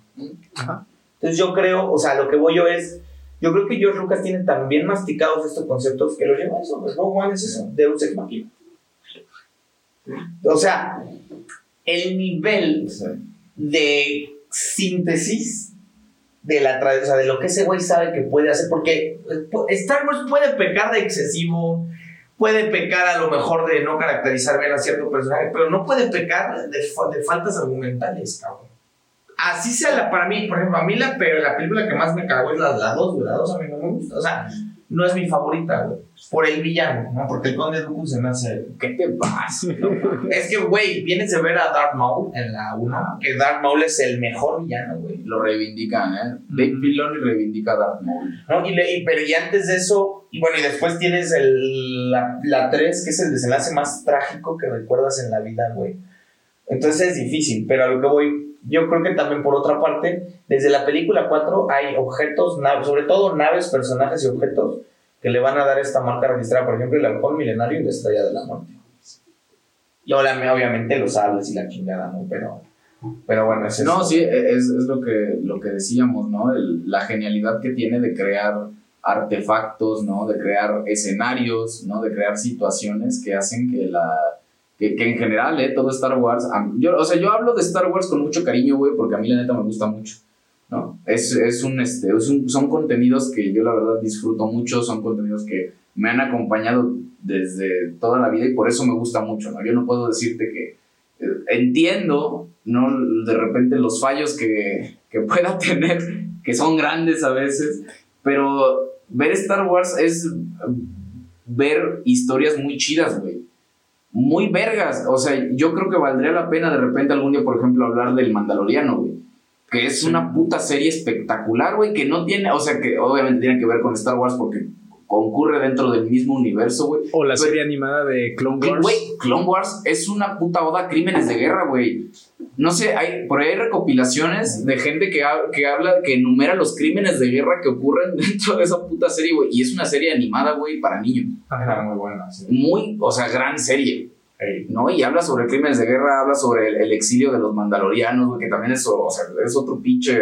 Ajá. Entonces yo creo, o sea, lo que voy yo es, yo creo que George Lucas tiene tan bien masticados estos conceptos que lo lleva a eso, pues Rogue One es eso, Deus Ex Machina. O sea, el nivel de síntesis de la o sea, de lo que ese güey sabe que puede hacer, porque Star Wars puede pecar de excesivo, puede pecar a lo mejor de no caracterizar bien a cierto personaje, pero no puede pecar de, de faltas argumentales, cabrón. Así sea la, para mí, por ejemplo, a mí la, pero la película que más me cagó es la 2, güey, la 2 a mí no me gusta, o sea, no es mi favorita, güey, por el villano, ¿no? Porque el Conde Dooku se me hace ¿Qué te pasa? es que, güey, vienes de ver a Darth Maul en la 1, que Darth Maul es el mejor villano, güey. Lo reivindican, ¿eh? Dave Filoni reivindica a Darth Maul. ¿No? Y, le- y- pero y antes de eso, y bueno, y después tienes el, la, la 3, que es el desenlace más trágico que recuerdas en la vida, güey. Entonces es difícil, pero a lo que voy, yo creo que también por otra parte, desde la película 4 hay objetos, naves, sobre todo naves, personajes y objetos que le van a dar esta marca registrada, por ejemplo, el halcón milenario y la estrella de la muerte. Y obviamente, obviamente los sables y la chingada, ¿no? Pero, pero bueno, es eso. No, sí, es, es lo, que, lo que decíamos, ¿no? El- la genialidad que tiene de crear artefactos, ¿no? De crear escenarios, ¿no? De crear situaciones que hacen que la... Que, en general, ¿eh? Todo Star Wars... o sea, yo hablo de Star Wars con mucho cariño, güey, porque a mí la neta me gusta mucho, ¿no? Es, este, es un- son contenidos que yo la verdad disfruto mucho, son contenidos que me han acompañado desde toda la vida y por eso me gusta mucho, ¿no? Yo no puedo decirte que eh, entiendo, ¿no? De repente los fallos que, que pueda [LAUGHS] tener, que son grandes a veces, pero ver Star Wars es, ver historias muy chidas, güey. Muy vergas. O sea, yo creo que valdría la pena de repente algún día, por ejemplo, hablar del Mandaloriano, güey. Que es una puta serie espectacular, güey, que no tiene, o sea, que obviamente tiene que ver con Star Wars porque concurre dentro del mismo universo, güey. O la Pero- serie animada de Clone Wars. Güey, Clone Wars es una puta oda a crímenes de guerra, güey. No sé, hay, por ahí hay recopilaciones de gente que, ha- que habla, que enumera los crímenes de guerra que ocurren [LAUGHS] dentro de esa puta serie, güey. Y es una serie animada, güey, para niños. Ajá. muy buena, sí. Muy, o sea, gran serie. ¿no? Y habla sobre crímenes de guerra, habla sobre el, el exilio de los mandalorianos, güey, que también es, o sea, es otro pinche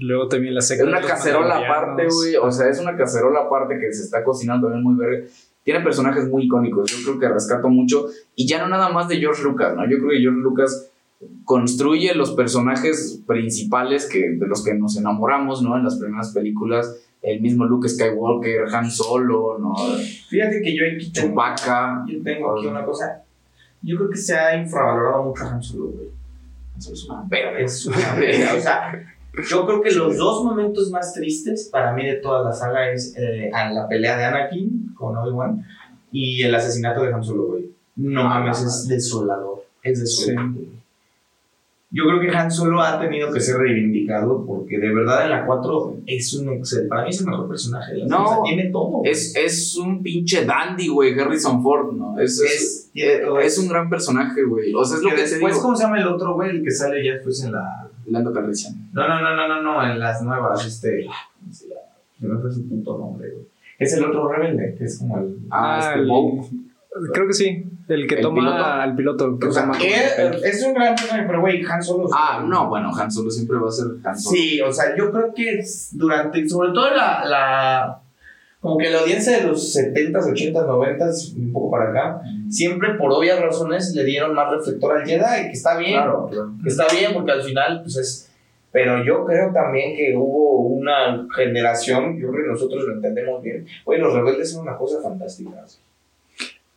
Luego también la es secta. una cacerola aparte, güey. O sea, es una cacerola aparte que se está cocinando también muy verga. Tiene personajes muy icónicos. Yo creo que rescato mucho. Y ya no nada más de George Lucas, ¿no? Yo creo que George Lucas construye los personajes principales que, de los que nos enamoramos, ¿no? En las primeras películas. El mismo Luke Skywalker, Han Solo, ¿no? Fíjate que yo aquí tengo, Chewbacca. yo tengo aquí una cosa. Yo creo que se ha infravalorado mucho a Han Solo, güey. Es una verga. Es una verga, O sea, yo creo que los dos momentos más tristes para mí de toda la saga es eh, la pelea de Anakin con Obi-Wan y el asesinato de Han Solo, güey. No Ah, mames, no. es desolador. Es desolador. Sí. Yo creo que Han Solo ha tenido que ser reivindicado porque de verdad en la 4 es un excel. Para mí es el mejor personaje. de la No, serie, o sea, tiene todo. Es, es un pinche dandy, güey, Harrison Ford, ¿no? Es, es, Es- eso. un gran personaje, güey. O sea, es lo Que que te después, digo. ¿cómo se llama el otro, güey? El que sale ya después en la... Lando Calrissian. No, no, no, no, no, no, en las nuevas, este... Se me fue su puto nombre, güey. Es el otro rebelde, que es como el... Ah, Ah, este el- Bob. Creo que sí. El que ¿El toma piloto? al piloto. que O sea, toma- es, es un gran personaje, pero güey, Han Solo... Ah, no, bueno, Han Solo siempre va a ser Han Solo. Sí, o sea, yo creo que es durante, sobre todo la, la, como que la audiencia de los 70s, 80s, 90s, un poco para acá, siempre por obvias razones le dieron más reflector al Jedi, que está bien, Claro, claro. que está bien porque al final, pues es... Pero yo creo también que hubo una generación, yo creo que nosotros lo entendemos bien, güey, los rebeldes son una cosa fantástica.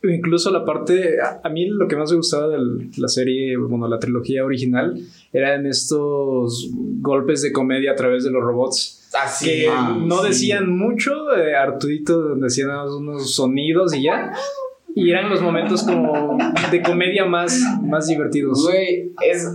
Incluso la parte, a, a mí lo que más me gustaba de la serie, bueno, la trilogía original, eran estos golpes de comedia a través de los robots. Así Que no sí. decían mucho, eh, Arturito decía nada más unos sonidos y ya. Y eran los momentos como de comedia más, más divertidos. Güey, es.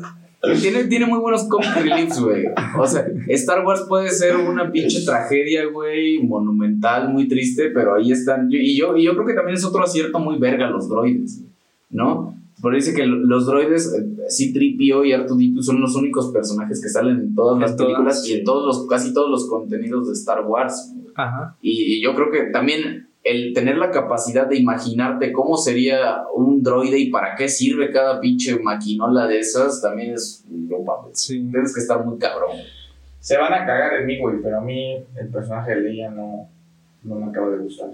Tiene, tiene muy buenos comic reliefs, güey. O sea, Star Wars puede ser una pinche tragedia, güey, monumental, muy triste, pero ahí están. Y yo, y yo creo que también es otro acierto muy verga los droides, ¿no? Por eso dice que los droides, eh, C-3PO y R2D2 son los únicos personajes que salen en todas las todas, películas y sí. en todos los, casi todos los contenidos de Star Wars. Ajá. Y, y yo creo que también el tener la capacidad de imaginarte cómo sería un droide y para qué sirve cada pinche maquinola de esas, también es. No. Sí. Tienes que estar muy cabrón. Se van a cagar en mí, güey, pero a mí el personaje de Leia no, no me acaba de gustar.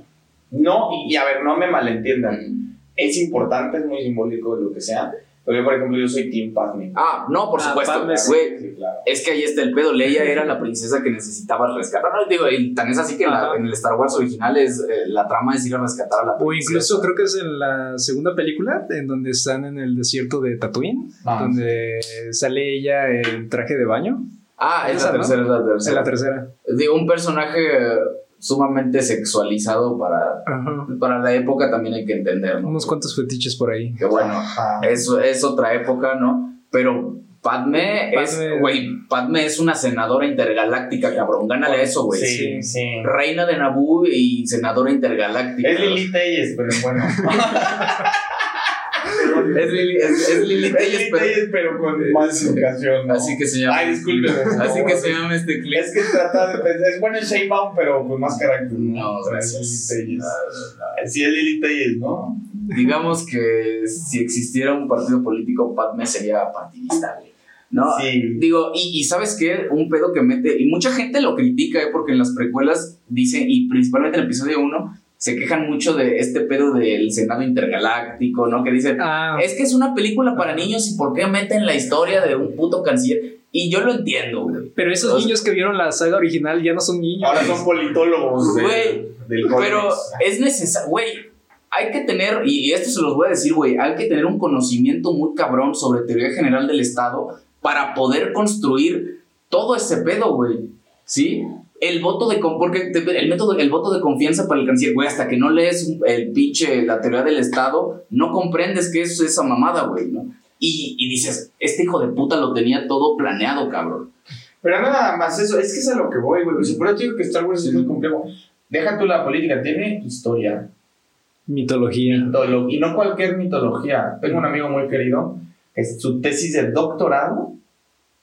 No, y, y a ver, no me malentiendan. Es importante, es muy simbólico, lo que sea. Pero yo, por ejemplo, yo soy Team Padme. Ah, no, por Ah, supuesto, Padme, sí. güey. Sí, claro. Es que ahí está el pedo. Leia era la princesa que necesitabas rescatar. No, digo, y tan es así que en, la- Ajá. en el Star Wars original es, eh, la trama es ir a rescatar a la O princesa. incluso creo que es en la segunda película, en donde están en el desierto de Tatooine, Ah, donde sale ella en traje de baño. Ah, es la tercera, es la Es tercera. la tercera. Digo, un personaje sumamente sexualizado para, Ajá. para la época también hay que entender, ¿no? Unos cuantos fetiches por ahí. Que bueno, Ajá. eso es otra época, ¿no? Pero Padme, Padme- es, güey, Padme es una senadora intergaláctica, cabrón. Gánale a eso, güey. Sí, sí. Reina de Naboo y senadora intergaláctica. Es Lily Telles, pero bueno. [LAUGHS] Es Lili, es, es Lili Telles, pero- con más educación. ¿no? Así que se llama. Ay, discúlpeme. Así que se llama este clip. Es que trata de pensar, es bueno el Sheinbaum, pero con más carácter. No, Pero gracias. No, Telles. Sí, es Lily Telles, ¿no? Digamos que si existiera un partido político, Padme sería partidista, güey. ¿No? Sí. Digo, y, y ¿sabes qué? Un pedo que mete, y mucha gente lo critica, ¿eh? porque en las precuelas dice, y principalmente en el episodio 1, se quejan mucho de este pedo del Senado Intergaláctico, ¿no? Que dicen, Ah, es que es una película para niños y ¿por qué meten la historia de un puto canciller? Y yo lo entiendo, güey. pero esos niños que vieron la saga original ya no son niños. Ahora son politólogos. de- Güey, del Pero es necesario, güey. Hay que tener, y esto se los voy a decir, güey, hay que tener un conocimiento muy cabrón sobre teoría general del Estado para poder construir todo ese pedo, güey. ¿Sí? El voto de con- porque el método el voto de confianza para el canciller, güey, hasta que no lees el pinche la teoría del estado, no comprendes qué es esa mamada, güey, ¿no? Y, y dices, este hijo de puta lo tenía todo planeado, cabrón. Pero nada más eso, es que es a lo que voy, güey. O sea, por eso digo que Star Wars es muy complejo. Deja tú la política, tiene historia, Mitología. mitolo- y no cualquier mitología. Tengo un amigo muy querido, que su tesis de doctorado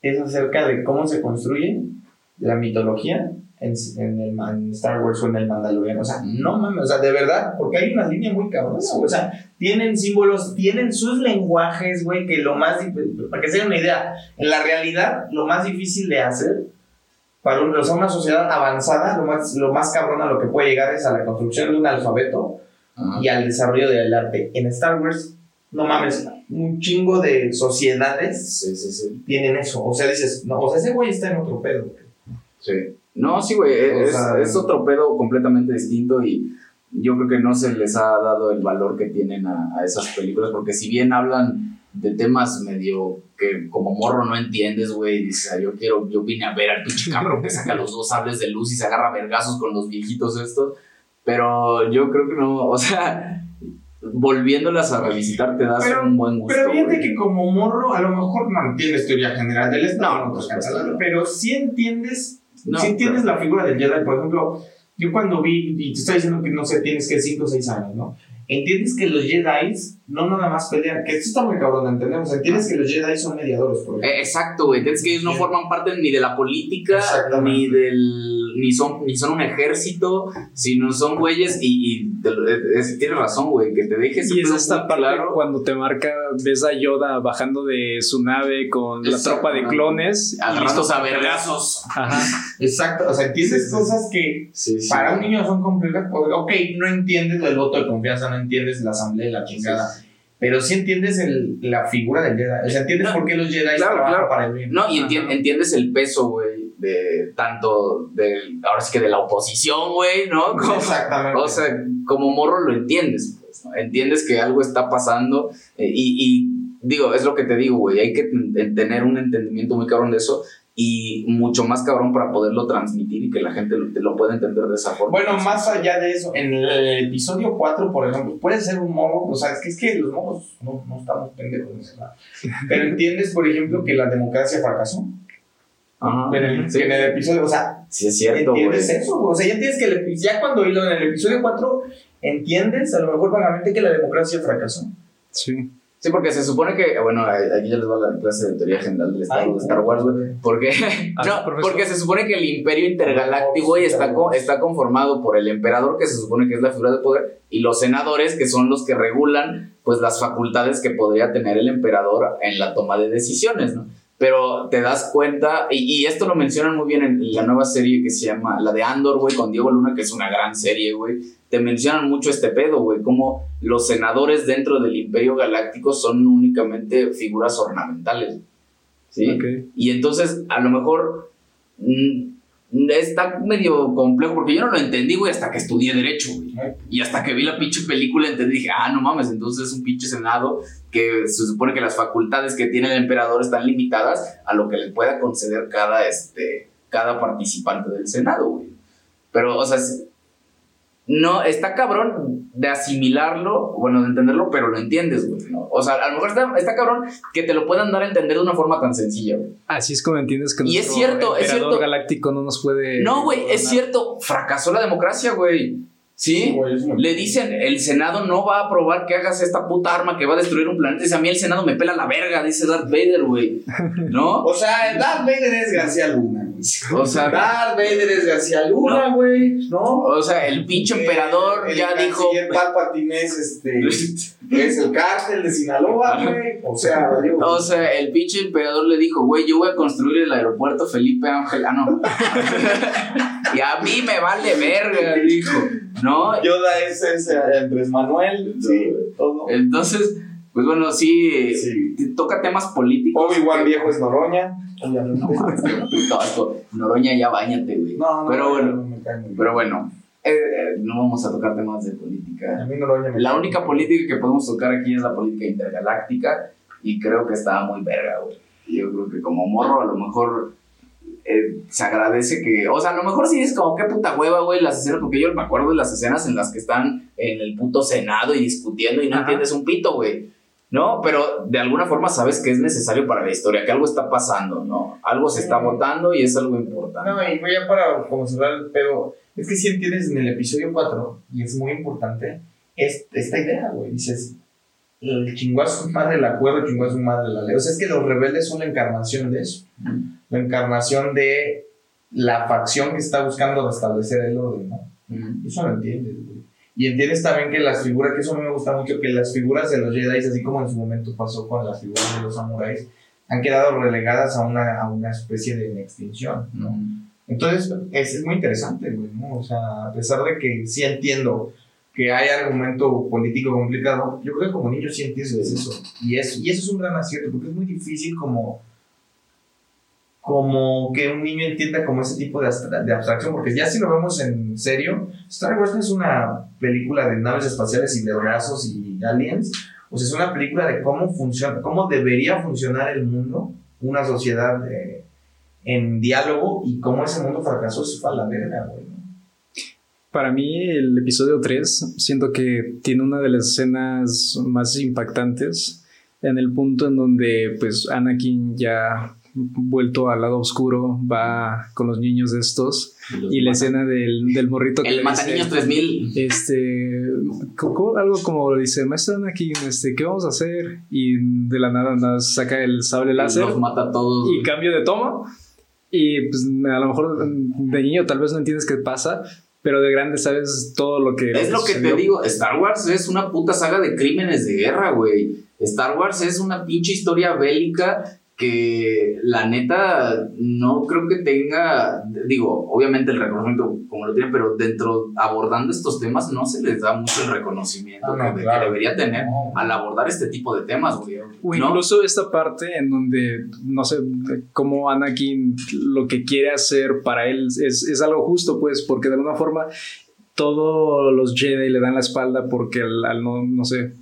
es acerca de cómo se construye la mitología en, en el, en Star Wars o en el Mandalorian. O sea, no mames, o sea, de verdad, porque hay una línea muy cabrona. O sea, tienen símbolos, tienen sus lenguajes, güey, que lo más, para que se den una idea, en la realidad, lo más difícil de hacer para un- o sea, una sociedad avanzada, lo más, lo más cabrón a lo que puede llegar es a la construcción de un alfabeto y al desarrollo del arte. En Star Wars, no mames, un chingo de sociedades Sí, sí, sí. tienen eso. O sea, dices, no, o sea, ese güey está en otro pedo. Sí. No, sí, güey, es, sea, es otro pedo completamente distinto y yo creo que no se les ha dado el valor que tienen a, a esas películas, porque si bien hablan de temas medio que como morro no entiendes, güey, dices, "Ah, yo quiero, yo vine a ver al pinche cabrón que saca los dos sables de luz y se agarra vergazos con los viejitos estos, pero yo creo que no, o sea, volviéndolas a revisitar te das Pero- un buen gusto. Pero fíjate que como morro, a lo mejor no entiendes teoría general del Estado, No, no, pues, no. pero sí entiendes, No, entiendes pero- la figura del Jedi. Por ejemplo, yo cuando vi, y te estoy diciendo que no sé, tienes que 5 o 6 años, ¿no? Entiendes que los Jedi no nada más pelean, que esto está muy cabrón de entender, o sea, entiendes que los Jedi son mediadores, por ejemplo. Eh, Exacto, güey. Es que ellos no forman parte ni de la política, ni del. Ni son, ni son un ejército, sino son güeyes. Y, es- tienes razón, güey, que te dejes. Y es esta parte claro. cuando te marca, ves a Yoda bajando de su nave con la tropa de clones. listos a vergazos. Ajá. Exacto, o sea, entiendes Sí, sí, cosas que Sí, sí. para un niño son complejas. porque, Ok, no entiendes el voto de confianza, no entiendes la asamblea y la chingada. Pero sí entiendes el, la figura del Jedi. O sea, entiendes No, por qué los Jedi claro, trabajan claro. para el bien. No, y enti- Ajá. entiendes el peso, güey, de tanto del. Ahora sí que de la oposición, güey, ¿no? [LAUGHS] Como- Exactamente. O sea, como morro lo entiendes, pues, ¿no? Entiendes que algo está pasando eh, y, y digo, es lo que te digo, güey, hay que ten- tener un entendimiento muy cabrón de eso y mucho más cabrón para poderlo transmitir y que la gente lo, te lo pueda entender de esa forma. Bueno, más allá de eso, en el episodio 4, por ejemplo, puede ser un morro, o sea, es que, es que los morros no, no estamos pendejos, ¿no? pero entiendes, por ejemplo, que la democracia fracasó. Ajá. En el, sí, en el episodio, o sea, sí, es cierto, entiendes eso, o sea, ya entiendes que el ya cuando hilo en el episodio 4, entiendes a lo mejor vagamente que la democracia fracasó. Sí. Sí, porque se supone que, bueno, aquí ya les va la clase de teoría general del Estado Ay, de Star Wars, güey. Porque, [LAUGHS] Ah, no, profesor. porque se supone que el imperio intergaláctico güey, está, co- está conformado por el emperador, que se supone que es la figura de poder, y los senadores, que son los que regulan pues las facultades que podría tener el emperador en la toma de decisiones, ¿no? Pero te das cuenta, y, y esto lo mencionan muy bien en la nueva serie que se llama, la de Andor, güey, con Diego Luna, que es una gran serie, güey. Te mencionan mucho este pedo, güey, como los senadores dentro del Imperio Galáctico son únicamente figuras ornamentales. ¿Sí? Ok. Y entonces, a lo mejor mm, está medio complejo, porque yo no lo entendí, güey, hasta que estudié Derecho, güey. Y hasta que vi la pinche película entendí, dije, ah, no mames, entonces es un pinche senado que se supone que las facultades que tiene el emperador están limitadas a lo que le pueda conceder cada, este, cada participante del senado, güey. Pero, o sea, no, está cabrón de asimilarlo, bueno, de entenderlo, pero lo entiendes, güey, ¿no? O sea, a lo mejor está, está cabrón que te lo puedan dar a entender de una forma tan sencilla, güey. Así es como entiendes que Y es cierto, es cierto. galáctico no nos puede. No, güey, es cierto, fracasó la democracia, güey. ¿Sí? güey, muy- Le dicen, el Senado no va a aprobar que hagas esta puta arma que va a destruir un planeta. Dice, a mí el Senado me pela la verga, dice Darth Vader, güey. ¿No? [LAUGHS] O sea, Darth Vader es García Luna. O sea, Darth Vader es García Luna, güey, ¿no? o sea, el pinche emperador El- ya el dijo... canciller Palpatine es, este, [LAUGHS] es el cártel de Sinaloa, güey. O sea, digo, O sea, el pinche emperador le dijo, güey, yo voy a construir el aeropuerto Felipe Ángel. Ah, no. [LAUGHS] y a mí me vale verga, dijo. ¿No? Yoda es, es eh, Andrés Manuel, sí, todo. Entonces, pues bueno, sí, Sí. te toca temas políticos. Obi-Wan viejo es Noroña, obviamente. [LAUGHS] No. Noroña, ya bañate, güey. No, no, Pero no, bueno. Pero bueno, eh, eh, no vamos a tocar temas de política. A mí Noroña me La única política que podemos tocar aquí es la política intergaláctica y creo que está muy verga, güey. Yo creo que como morro a lo mejor eh, se agradece que, o sea, a lo mejor sí es como qué puta hueva, güey, las escenas, porque yo me acuerdo de las escenas en las que están en el puto senado y discutiendo y no Ajá. entiendes un pito, güey. ¿No? Pero de alguna forma sabes que es necesario para la historia, que algo está pasando, ¿no? Algo se está votando y es algo importante. No, y voy ya para como cerrar el pedo. Es que si entiendes en el episodio 4, y es muy importante, es, esta idea, güey. Dices, el chingó a su madre el acuerdo, chingó a su madre la ley. O sea, es que los rebeldes son la encarnación de eso. La encarnación de la facción que está buscando restablecer el orden, ¿no? Eso lo entiendes, güey. Y entiendes también que las figuras, que eso a mí me gusta mucho, que las figuras de los Jedi, así como en su momento pasó con las figuras de los samuráis, han quedado relegadas a una, a una especie de extinción, ¿no? Entonces, es, es muy interesante, güey, ¿no? O sea, a pesar de que sí entiendo que hay argumento político complicado, yo creo que como niño sí entiendes eso. Y, es, y eso es un gran acierto, porque es muy difícil como, como que un niño entienda como ese tipo de, de abstracción, porque ya si lo vemos en serio, Star Wars no es una película de naves espaciales y de brazos y aliens, o sea, es una película de cómo funciona, cómo debería funcionar el mundo, una sociedad eh, en diálogo y cómo ese mundo fracasó, eso fue a la verga, güey. Para mí, el episodio 3 siento que tiene una de las escenas más impactantes en el punto en donde pues Anakin ya vuelto al lado oscuro va con los niños de estos los y la mata. escena del, del morrito que El le Mata Niños 3000. este co- co- algo como dice maestro Anakin este qué vamos a hacer y de la nada nada saca el sable láser Los mata a todos. y cambio de toma. Y pues a lo mejor de niño tal vez no entiendes qué pasa, pero de grande sabes todo lo que. Es lo que te sucedió. digo, Star Wars es una puta saga de crímenes de guerra, güey. Star Wars es una pinche historia bélica que la neta no creo que tenga, digo, obviamente el reconocimiento como lo tiene, pero dentro, abordando estos temas no se les da mucho el reconocimiento Ah, no, que, debería tener No. al abordar este tipo de temas, güey. O ¿no? incluso esta parte en donde, no sé, cómo Anakin lo que quiere hacer para él es, es algo justo, pues, porque de alguna forma todos los Jedi le dan la espalda porque al, al no, no sé,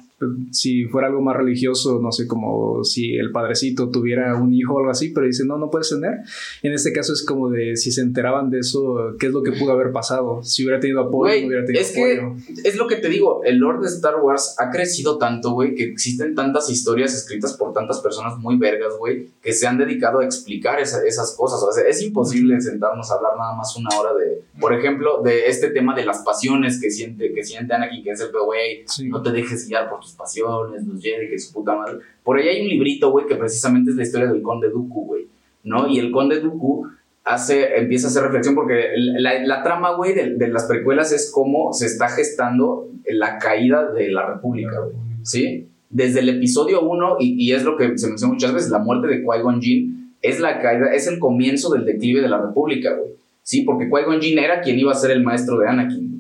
si fuera algo más religioso, no sé, como si el padrecito tuviera un hijo o algo así, pero dice, no, no puedes tener. En este caso es como de si se enteraban de eso, ¿qué es lo que pudo haber pasado? Si hubiera tenido apoyo, Güey, no hubiera tenido es que apoyo. es lo que te digo, el lore de Star Wars ha crecido tanto, güey, que existen tantas historias escritas por tantas personas muy vergas, güey, que se han dedicado a explicar esa- esas cosas. O sea, es imposible sentarnos a hablar nada más una hora de, por ejemplo, de este tema de las pasiones que siente, que siente Anakin, que es el que, güey, Sí. no te dejes guiar por tus pasiones, los Jedi, que su puta madre. Por ahí hay un librito, güey, que precisamente es la historia del conde Dooku, güey, ¿no? Y el conde Dooku hace, empieza a hacer reflexión porque la, trama, güey, de, las precuelas es cómo se está gestando la caída de la república, güey, ¿sí? Desde el episodio 1, y, es lo que se menciona muchas veces, la muerte de Qui-Gon Jinn es la caída, es el comienzo del declive de la república, güey, ¿sí? Porque Qui-Gon Jinn era quien iba a ser el maestro de Anakin,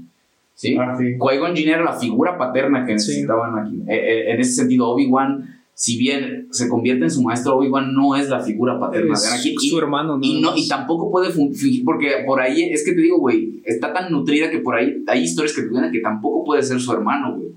¿sí? Ah, sí. Qui-Gon Jinn era la figura paterna que Sí. necesitaban aquí. Eh, eh, en ese sentido, Obi-Wan, si bien se convierte en su maestro, Obi-Wan no es la figura paterna Es de Anakin. su Y, hermano, ¿no? y, no, y tampoco puede fingir, porque por ahí, es que te digo, güey, está tan nutrida que por ahí hay historias que te que tampoco puede ser su hermano, güey,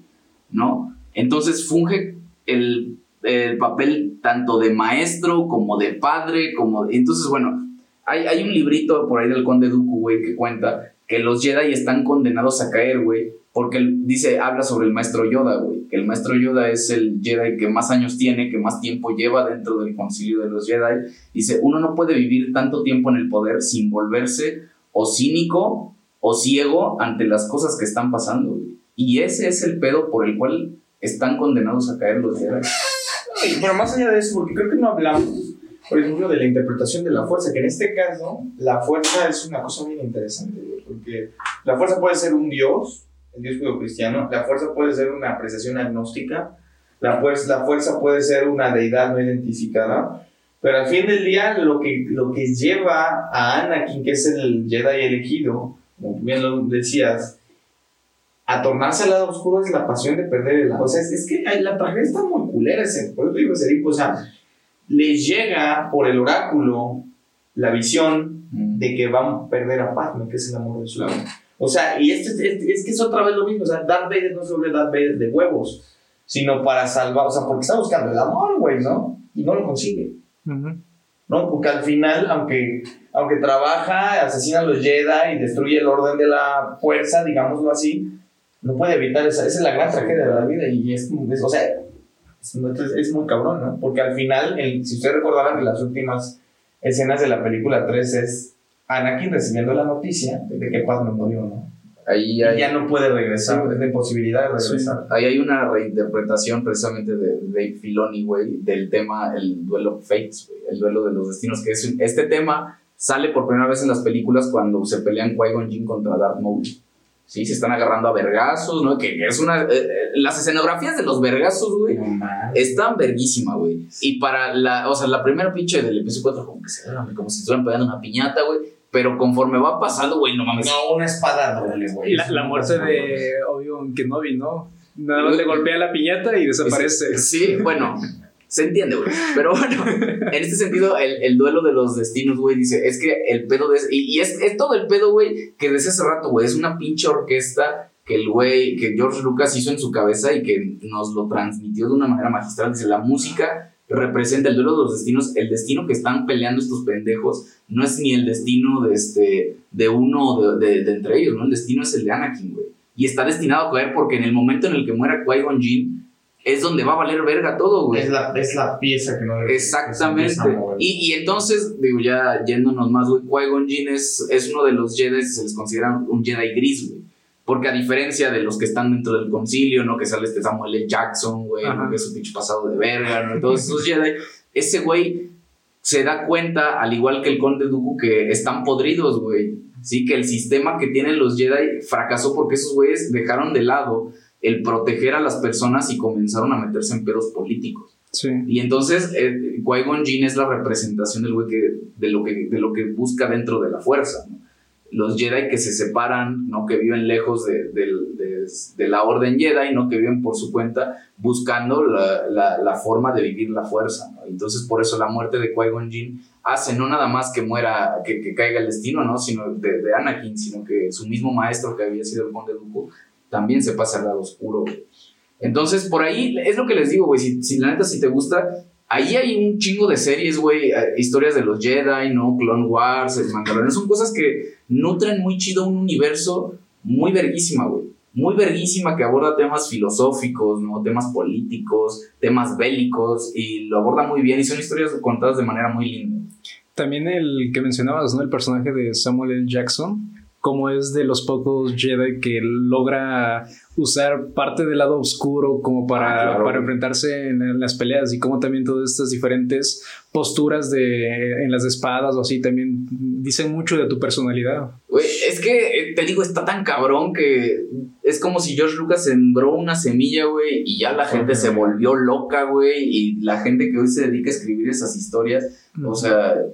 ¿no? Entonces funge el, el papel tanto de maestro como de padre, como... Entonces, bueno, hay, hay un librito por ahí del conde Dooku, güey, que cuenta que los Jedi están condenados a caer, güey, porque dice, habla sobre el maestro Yoda, güey, que el maestro Yoda es el Jedi que más años tiene, que más tiempo lleva dentro del concilio de los Jedi. Dice, uno no puede vivir tanto tiempo en el poder sin volverse o cínico o ciego ante las cosas que están pasando, güey. Y ese es el pedo por el cual están condenados a caer los Jedi. Pero más allá de eso, porque creo que no hablamos, por ejemplo, de la interpretación de la fuerza, que en este caso la fuerza es una cosa bien interesante, porque la fuerza puede ser un dios, el dios judeocristiano, la fuerza puede ser una apreciación agnóstica, la fuerza, la fuerza puede ser una deidad no identificada, pero al fin del día lo que, lo que lleva a Anakin, que es el Jedi elegido, como bien lo decías, a tornarse al lado oscuro es la pasión de perder el O sea, es, es que la tragedia está muy culera. Ese, por eso digo, ese tipo, o sea, les llega por el oráculo la visión de que van a perder a Padme, que es el amor de su vida. O sea, y este, este- es que es otra vez lo mismo. O sea, Darth Vader no sobre Darth Vader de huevos, sino para salvar, o sea, porque está buscando el amor, güey, ¿no? Y no lo consigue. ¿no? Porque al final, aunque, aunque trabaja, asesina a los Jedi y destruye el orden de la fuerza, digámoslo así, no puede evitar esa, esa es la gran tragedia de la vida y es, es o sea, es, es muy cabrón, ¿no? Porque al final, el, si ustedes recordarán en las últimas escenas de la película 3 es Anakin recibiendo la noticia de que Padme murió, ¿no? Ahí Y ya no puede regresar, es la imposibilidad de Sí. regresar. ahí hay una reinterpretación precisamente de Dave Filoni, güey, del tema el duelo Fates, el duelo de los destinos, que es este tema sale por primera vez en las películas cuando se pelean Qui-Gon Jinn contra Darth Maul. Sí, se están agarrando a vergazos, ¿no? Que, que es una... eh, eh, las escenografías de los vergazos, güey, No. Están verguísima, güey. Y para la, o sea, la primera pinche del episodio 4, como que se como si estuvieran pegando una piñata, güey. Pero conforme va pasando, güey, no mames. No, una espada doble, güey. La, la muerte de Obi-Wan Kenobi, ¿no? Nada más le golpea la piñata y desaparece. Sí, bueno, se entiende, güey. Pero bueno, en este sentido, el, el duelo de los destinos, güey, dice, es que el pedo de... Y, y es, es todo el pedo, güey, que desde hace rato, güey, es una pinche orquesta que el güey, que George Lucas hizo en su cabeza y que nos lo transmitió de una manera magistral. Dice, la música representa el duelo de los destinos, el destino que están peleando estos pendejos no es ni el destino de, este, de uno de, de- entre ellos, ¿no? El destino es el de Anakin, güey. Y está destinado a caer porque en el momento en el que muera Qui-Gon Jinn es donde va a valer verga todo, güey. Es la, es la pieza que no debe- Exactamente. Y, y entonces, digo, ya yéndonos más, güey, Qui-Gon es, es uno de los Jedi, se les considera un Jedi gris, güey. Porque a diferencia de los que están dentro del concilio, ¿no? Que sale este Samuel L. Jackson, güey, Ajá. ¿no? Que es un pinche pasado de verga, ¿no? Todos esos Jedi. Ese güey se da cuenta, al igual que el Conde Dooku, que están podridos, güey. Sí, que el sistema que tienen los Jedi fracasó porque esos güeyes dejaron de lado el proteger a las personas y comenzaron a meterse en pedos políticos. Sí. Y entonces eh, Qui-Gon Jinn es la representación del güey que, de, lo que, de lo que busca dentro de la fuerza. ¿no? Los Jedi que se separan, ¿no? que viven lejos de, de- de la orden Jedi, ¿no? que viven por su cuenta buscando la, la- la forma de vivir la fuerza. ¿no? Entonces por eso la muerte de Qui-Gon Jinn hace no nada más que muera, que, que caiga el destino, ¿no? sino de, de Anakin, sino que su mismo maestro que había sido el Conde Dooku también se pasa al lado oscuro. Entonces, por ahí es lo que les digo, güey. Si, si la neta, si te gusta, ahí hay un chingo de series, güey. eh, Historias de los Jedi, ¿no? Clone Wars, el Mandalorian. Son cosas que nutren muy chido un universo muy verguísima, güey. Muy verguísima que aborda temas filosóficos, ¿no? Temas políticos, temas bélicos. Y lo aborda muy bien. Y son historias contadas de manera muy linda. También el que mencionabas, ¿no? El personaje de Samuel L. Jackson, como es de los pocos Jedi que logra usar parte del lado oscuro como para, Ah, claro. para enfrentarse en, en las peleas y como también todas estas diferentes posturas de, en las espadas o así también dicen mucho de tu personalidad. Güey, es que eh, te digo, está tan cabrón que es como si George Lucas sembró una semilla, güey, y ya la gente se volvió loca, güey, y la gente que hoy se dedica a escribir esas historias, o sea, eh,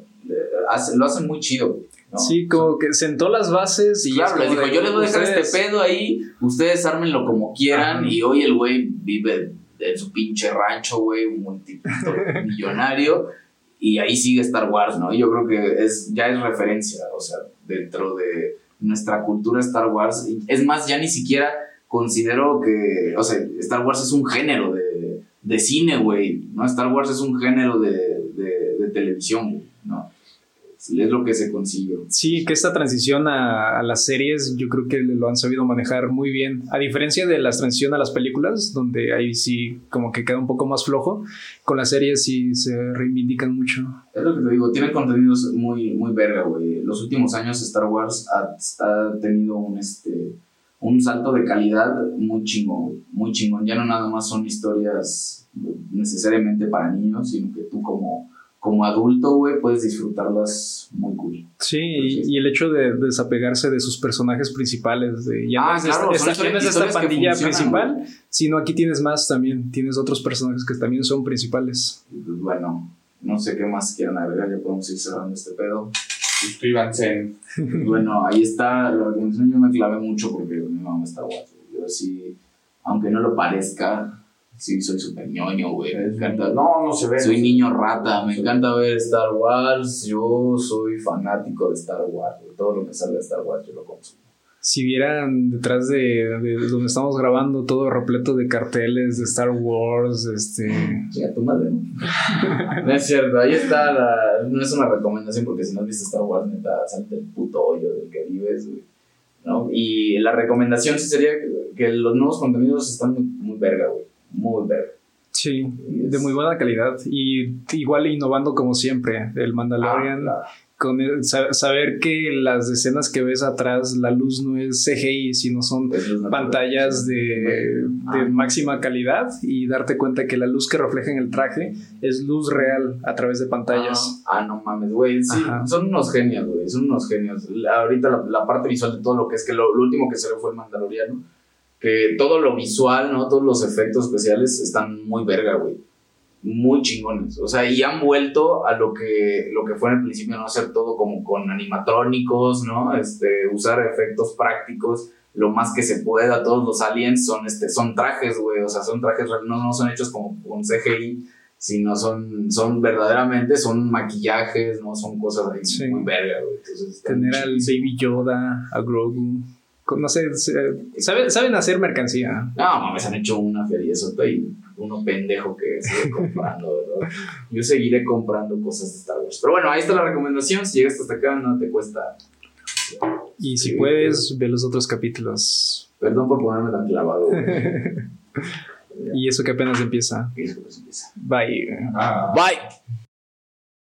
lo hacen muy chido, güey. ¿No? Sí, como que sentó las bases y Claro, es les dijo, de, yo les voy a dejar ustedes- este pedo ahí, ustedes ármenlo como quieran, Ajá. y hoy el güey vive en su pinche rancho, güey, multimillonario, [LAUGHS] y ahí sigue Star Wars, ¿no? Yo creo que es, ya es referencia, o sea, dentro de nuestra cultura Star Wars, y es más, ya ni siquiera considero que, o sea, Star Wars es un género de, de cine, güey, ¿no? Star Wars es un género de, de, de televisión, güey, ¿no? Es lo que se consiguió. Sí, que esta transición a, a las series yo creo que lo han sabido manejar muy bien. A diferencia de la transición a las películas, donde ahí sí como que queda un poco más flojo, con las series sí se reivindican mucho. Es lo que te digo, tiene contenidos muy, muy verga, güey. Los últimos años Star Wars ha, ha tenido un, este, un salto de calidad muy chingón, muy chingón. Ya no nada más son historias necesariamente para niños, sino que tú como, como adulto, güey, puedes disfrutarlas muy cool. Sí, y, y el hecho de desapegarse de sus personajes principales, de ya Ah, no es claro, esta, son esta- es esta pandilla principal, sino aquí tienes más también, tienes otros personajes que también son principales. Pues bueno, no sé qué más quieran agregar, ya podemos ir cerrando este pedo. Suscríbanse. [LAUGHS] Bueno, ahí está la recomendación. Yo me clavé mucho porque mi mamá está guapo. Yo sí, aunque no lo parezca, sí soy súper ñoño, güey. Me encanta. No, no se ve. Soy niño rata, me encanta ver Star Wars. Yo soy fanático de Star Wars. güey. Todo lo que salga de Star Wars yo lo consumo. si vieran detrás de, de donde estamos grabando todo repleto de carteles de Star Wars, este... Chinga tu madre. [LAUGHS] no es cierto, ahí está la... No es una recomendación porque si no has visto Star Wars, neta, salte el puto hoyo del que vives, güey. ¿No? Y la recomendación sí sería que, que los nuevos contenidos están muy, muy verga, güey. Muy verga. Sí, de muy buena calidad y igual innovando como siempre. El Mandalorian, Ah, con el- sa- saber que las escenas que ves atrás, la luz no es CGI, sino son pantallas de, de Ah. máxima calidad y darte cuenta que la luz que refleja en el traje es luz real a través de pantallas. Ah, ah, no mames, güey. Sí, Ajá. son unos genios, güey. Son unos genios. Ahorita la, la parte visual de todo lo que es que lo, lo último que se ve fue el Mandaloriano. Que todo lo visual, ¿no? Todos los efectos especiales están muy verga, güey. Muy chingones. O sea, y han vuelto a lo que, lo que fue en el principio, no hacer todo como con animatrónicos, ¿no? Este, usar efectos prácticos lo más que se pueda. Todos los aliens son, este, son trajes, güey. O sea, son trajes, no, no son hechos como con CGI sino son, son verdaderamente, son maquillajes, ¿no? Son cosas ahí Sí. muy verga, güey. Entonces, Tener al. Baby Yoda, a Grogu. No sé, saben, saben hacer mercancía. No, mames, han hecho una feria, eso y uno pendejo que sigue [LAUGHS] comprando, ¿verdad? Yo seguiré comprando cosas de Star Wars. Pero bueno, ahí está la recomendación. Si llegaste hasta acá, no te cuesta. Y si Sí, puedes, ve los otros capítulos. Perdón por ponerme tan clavado. [LAUGHS] Y eso que apenas empieza. Y eso pues empieza. Bye. Ah. Bye.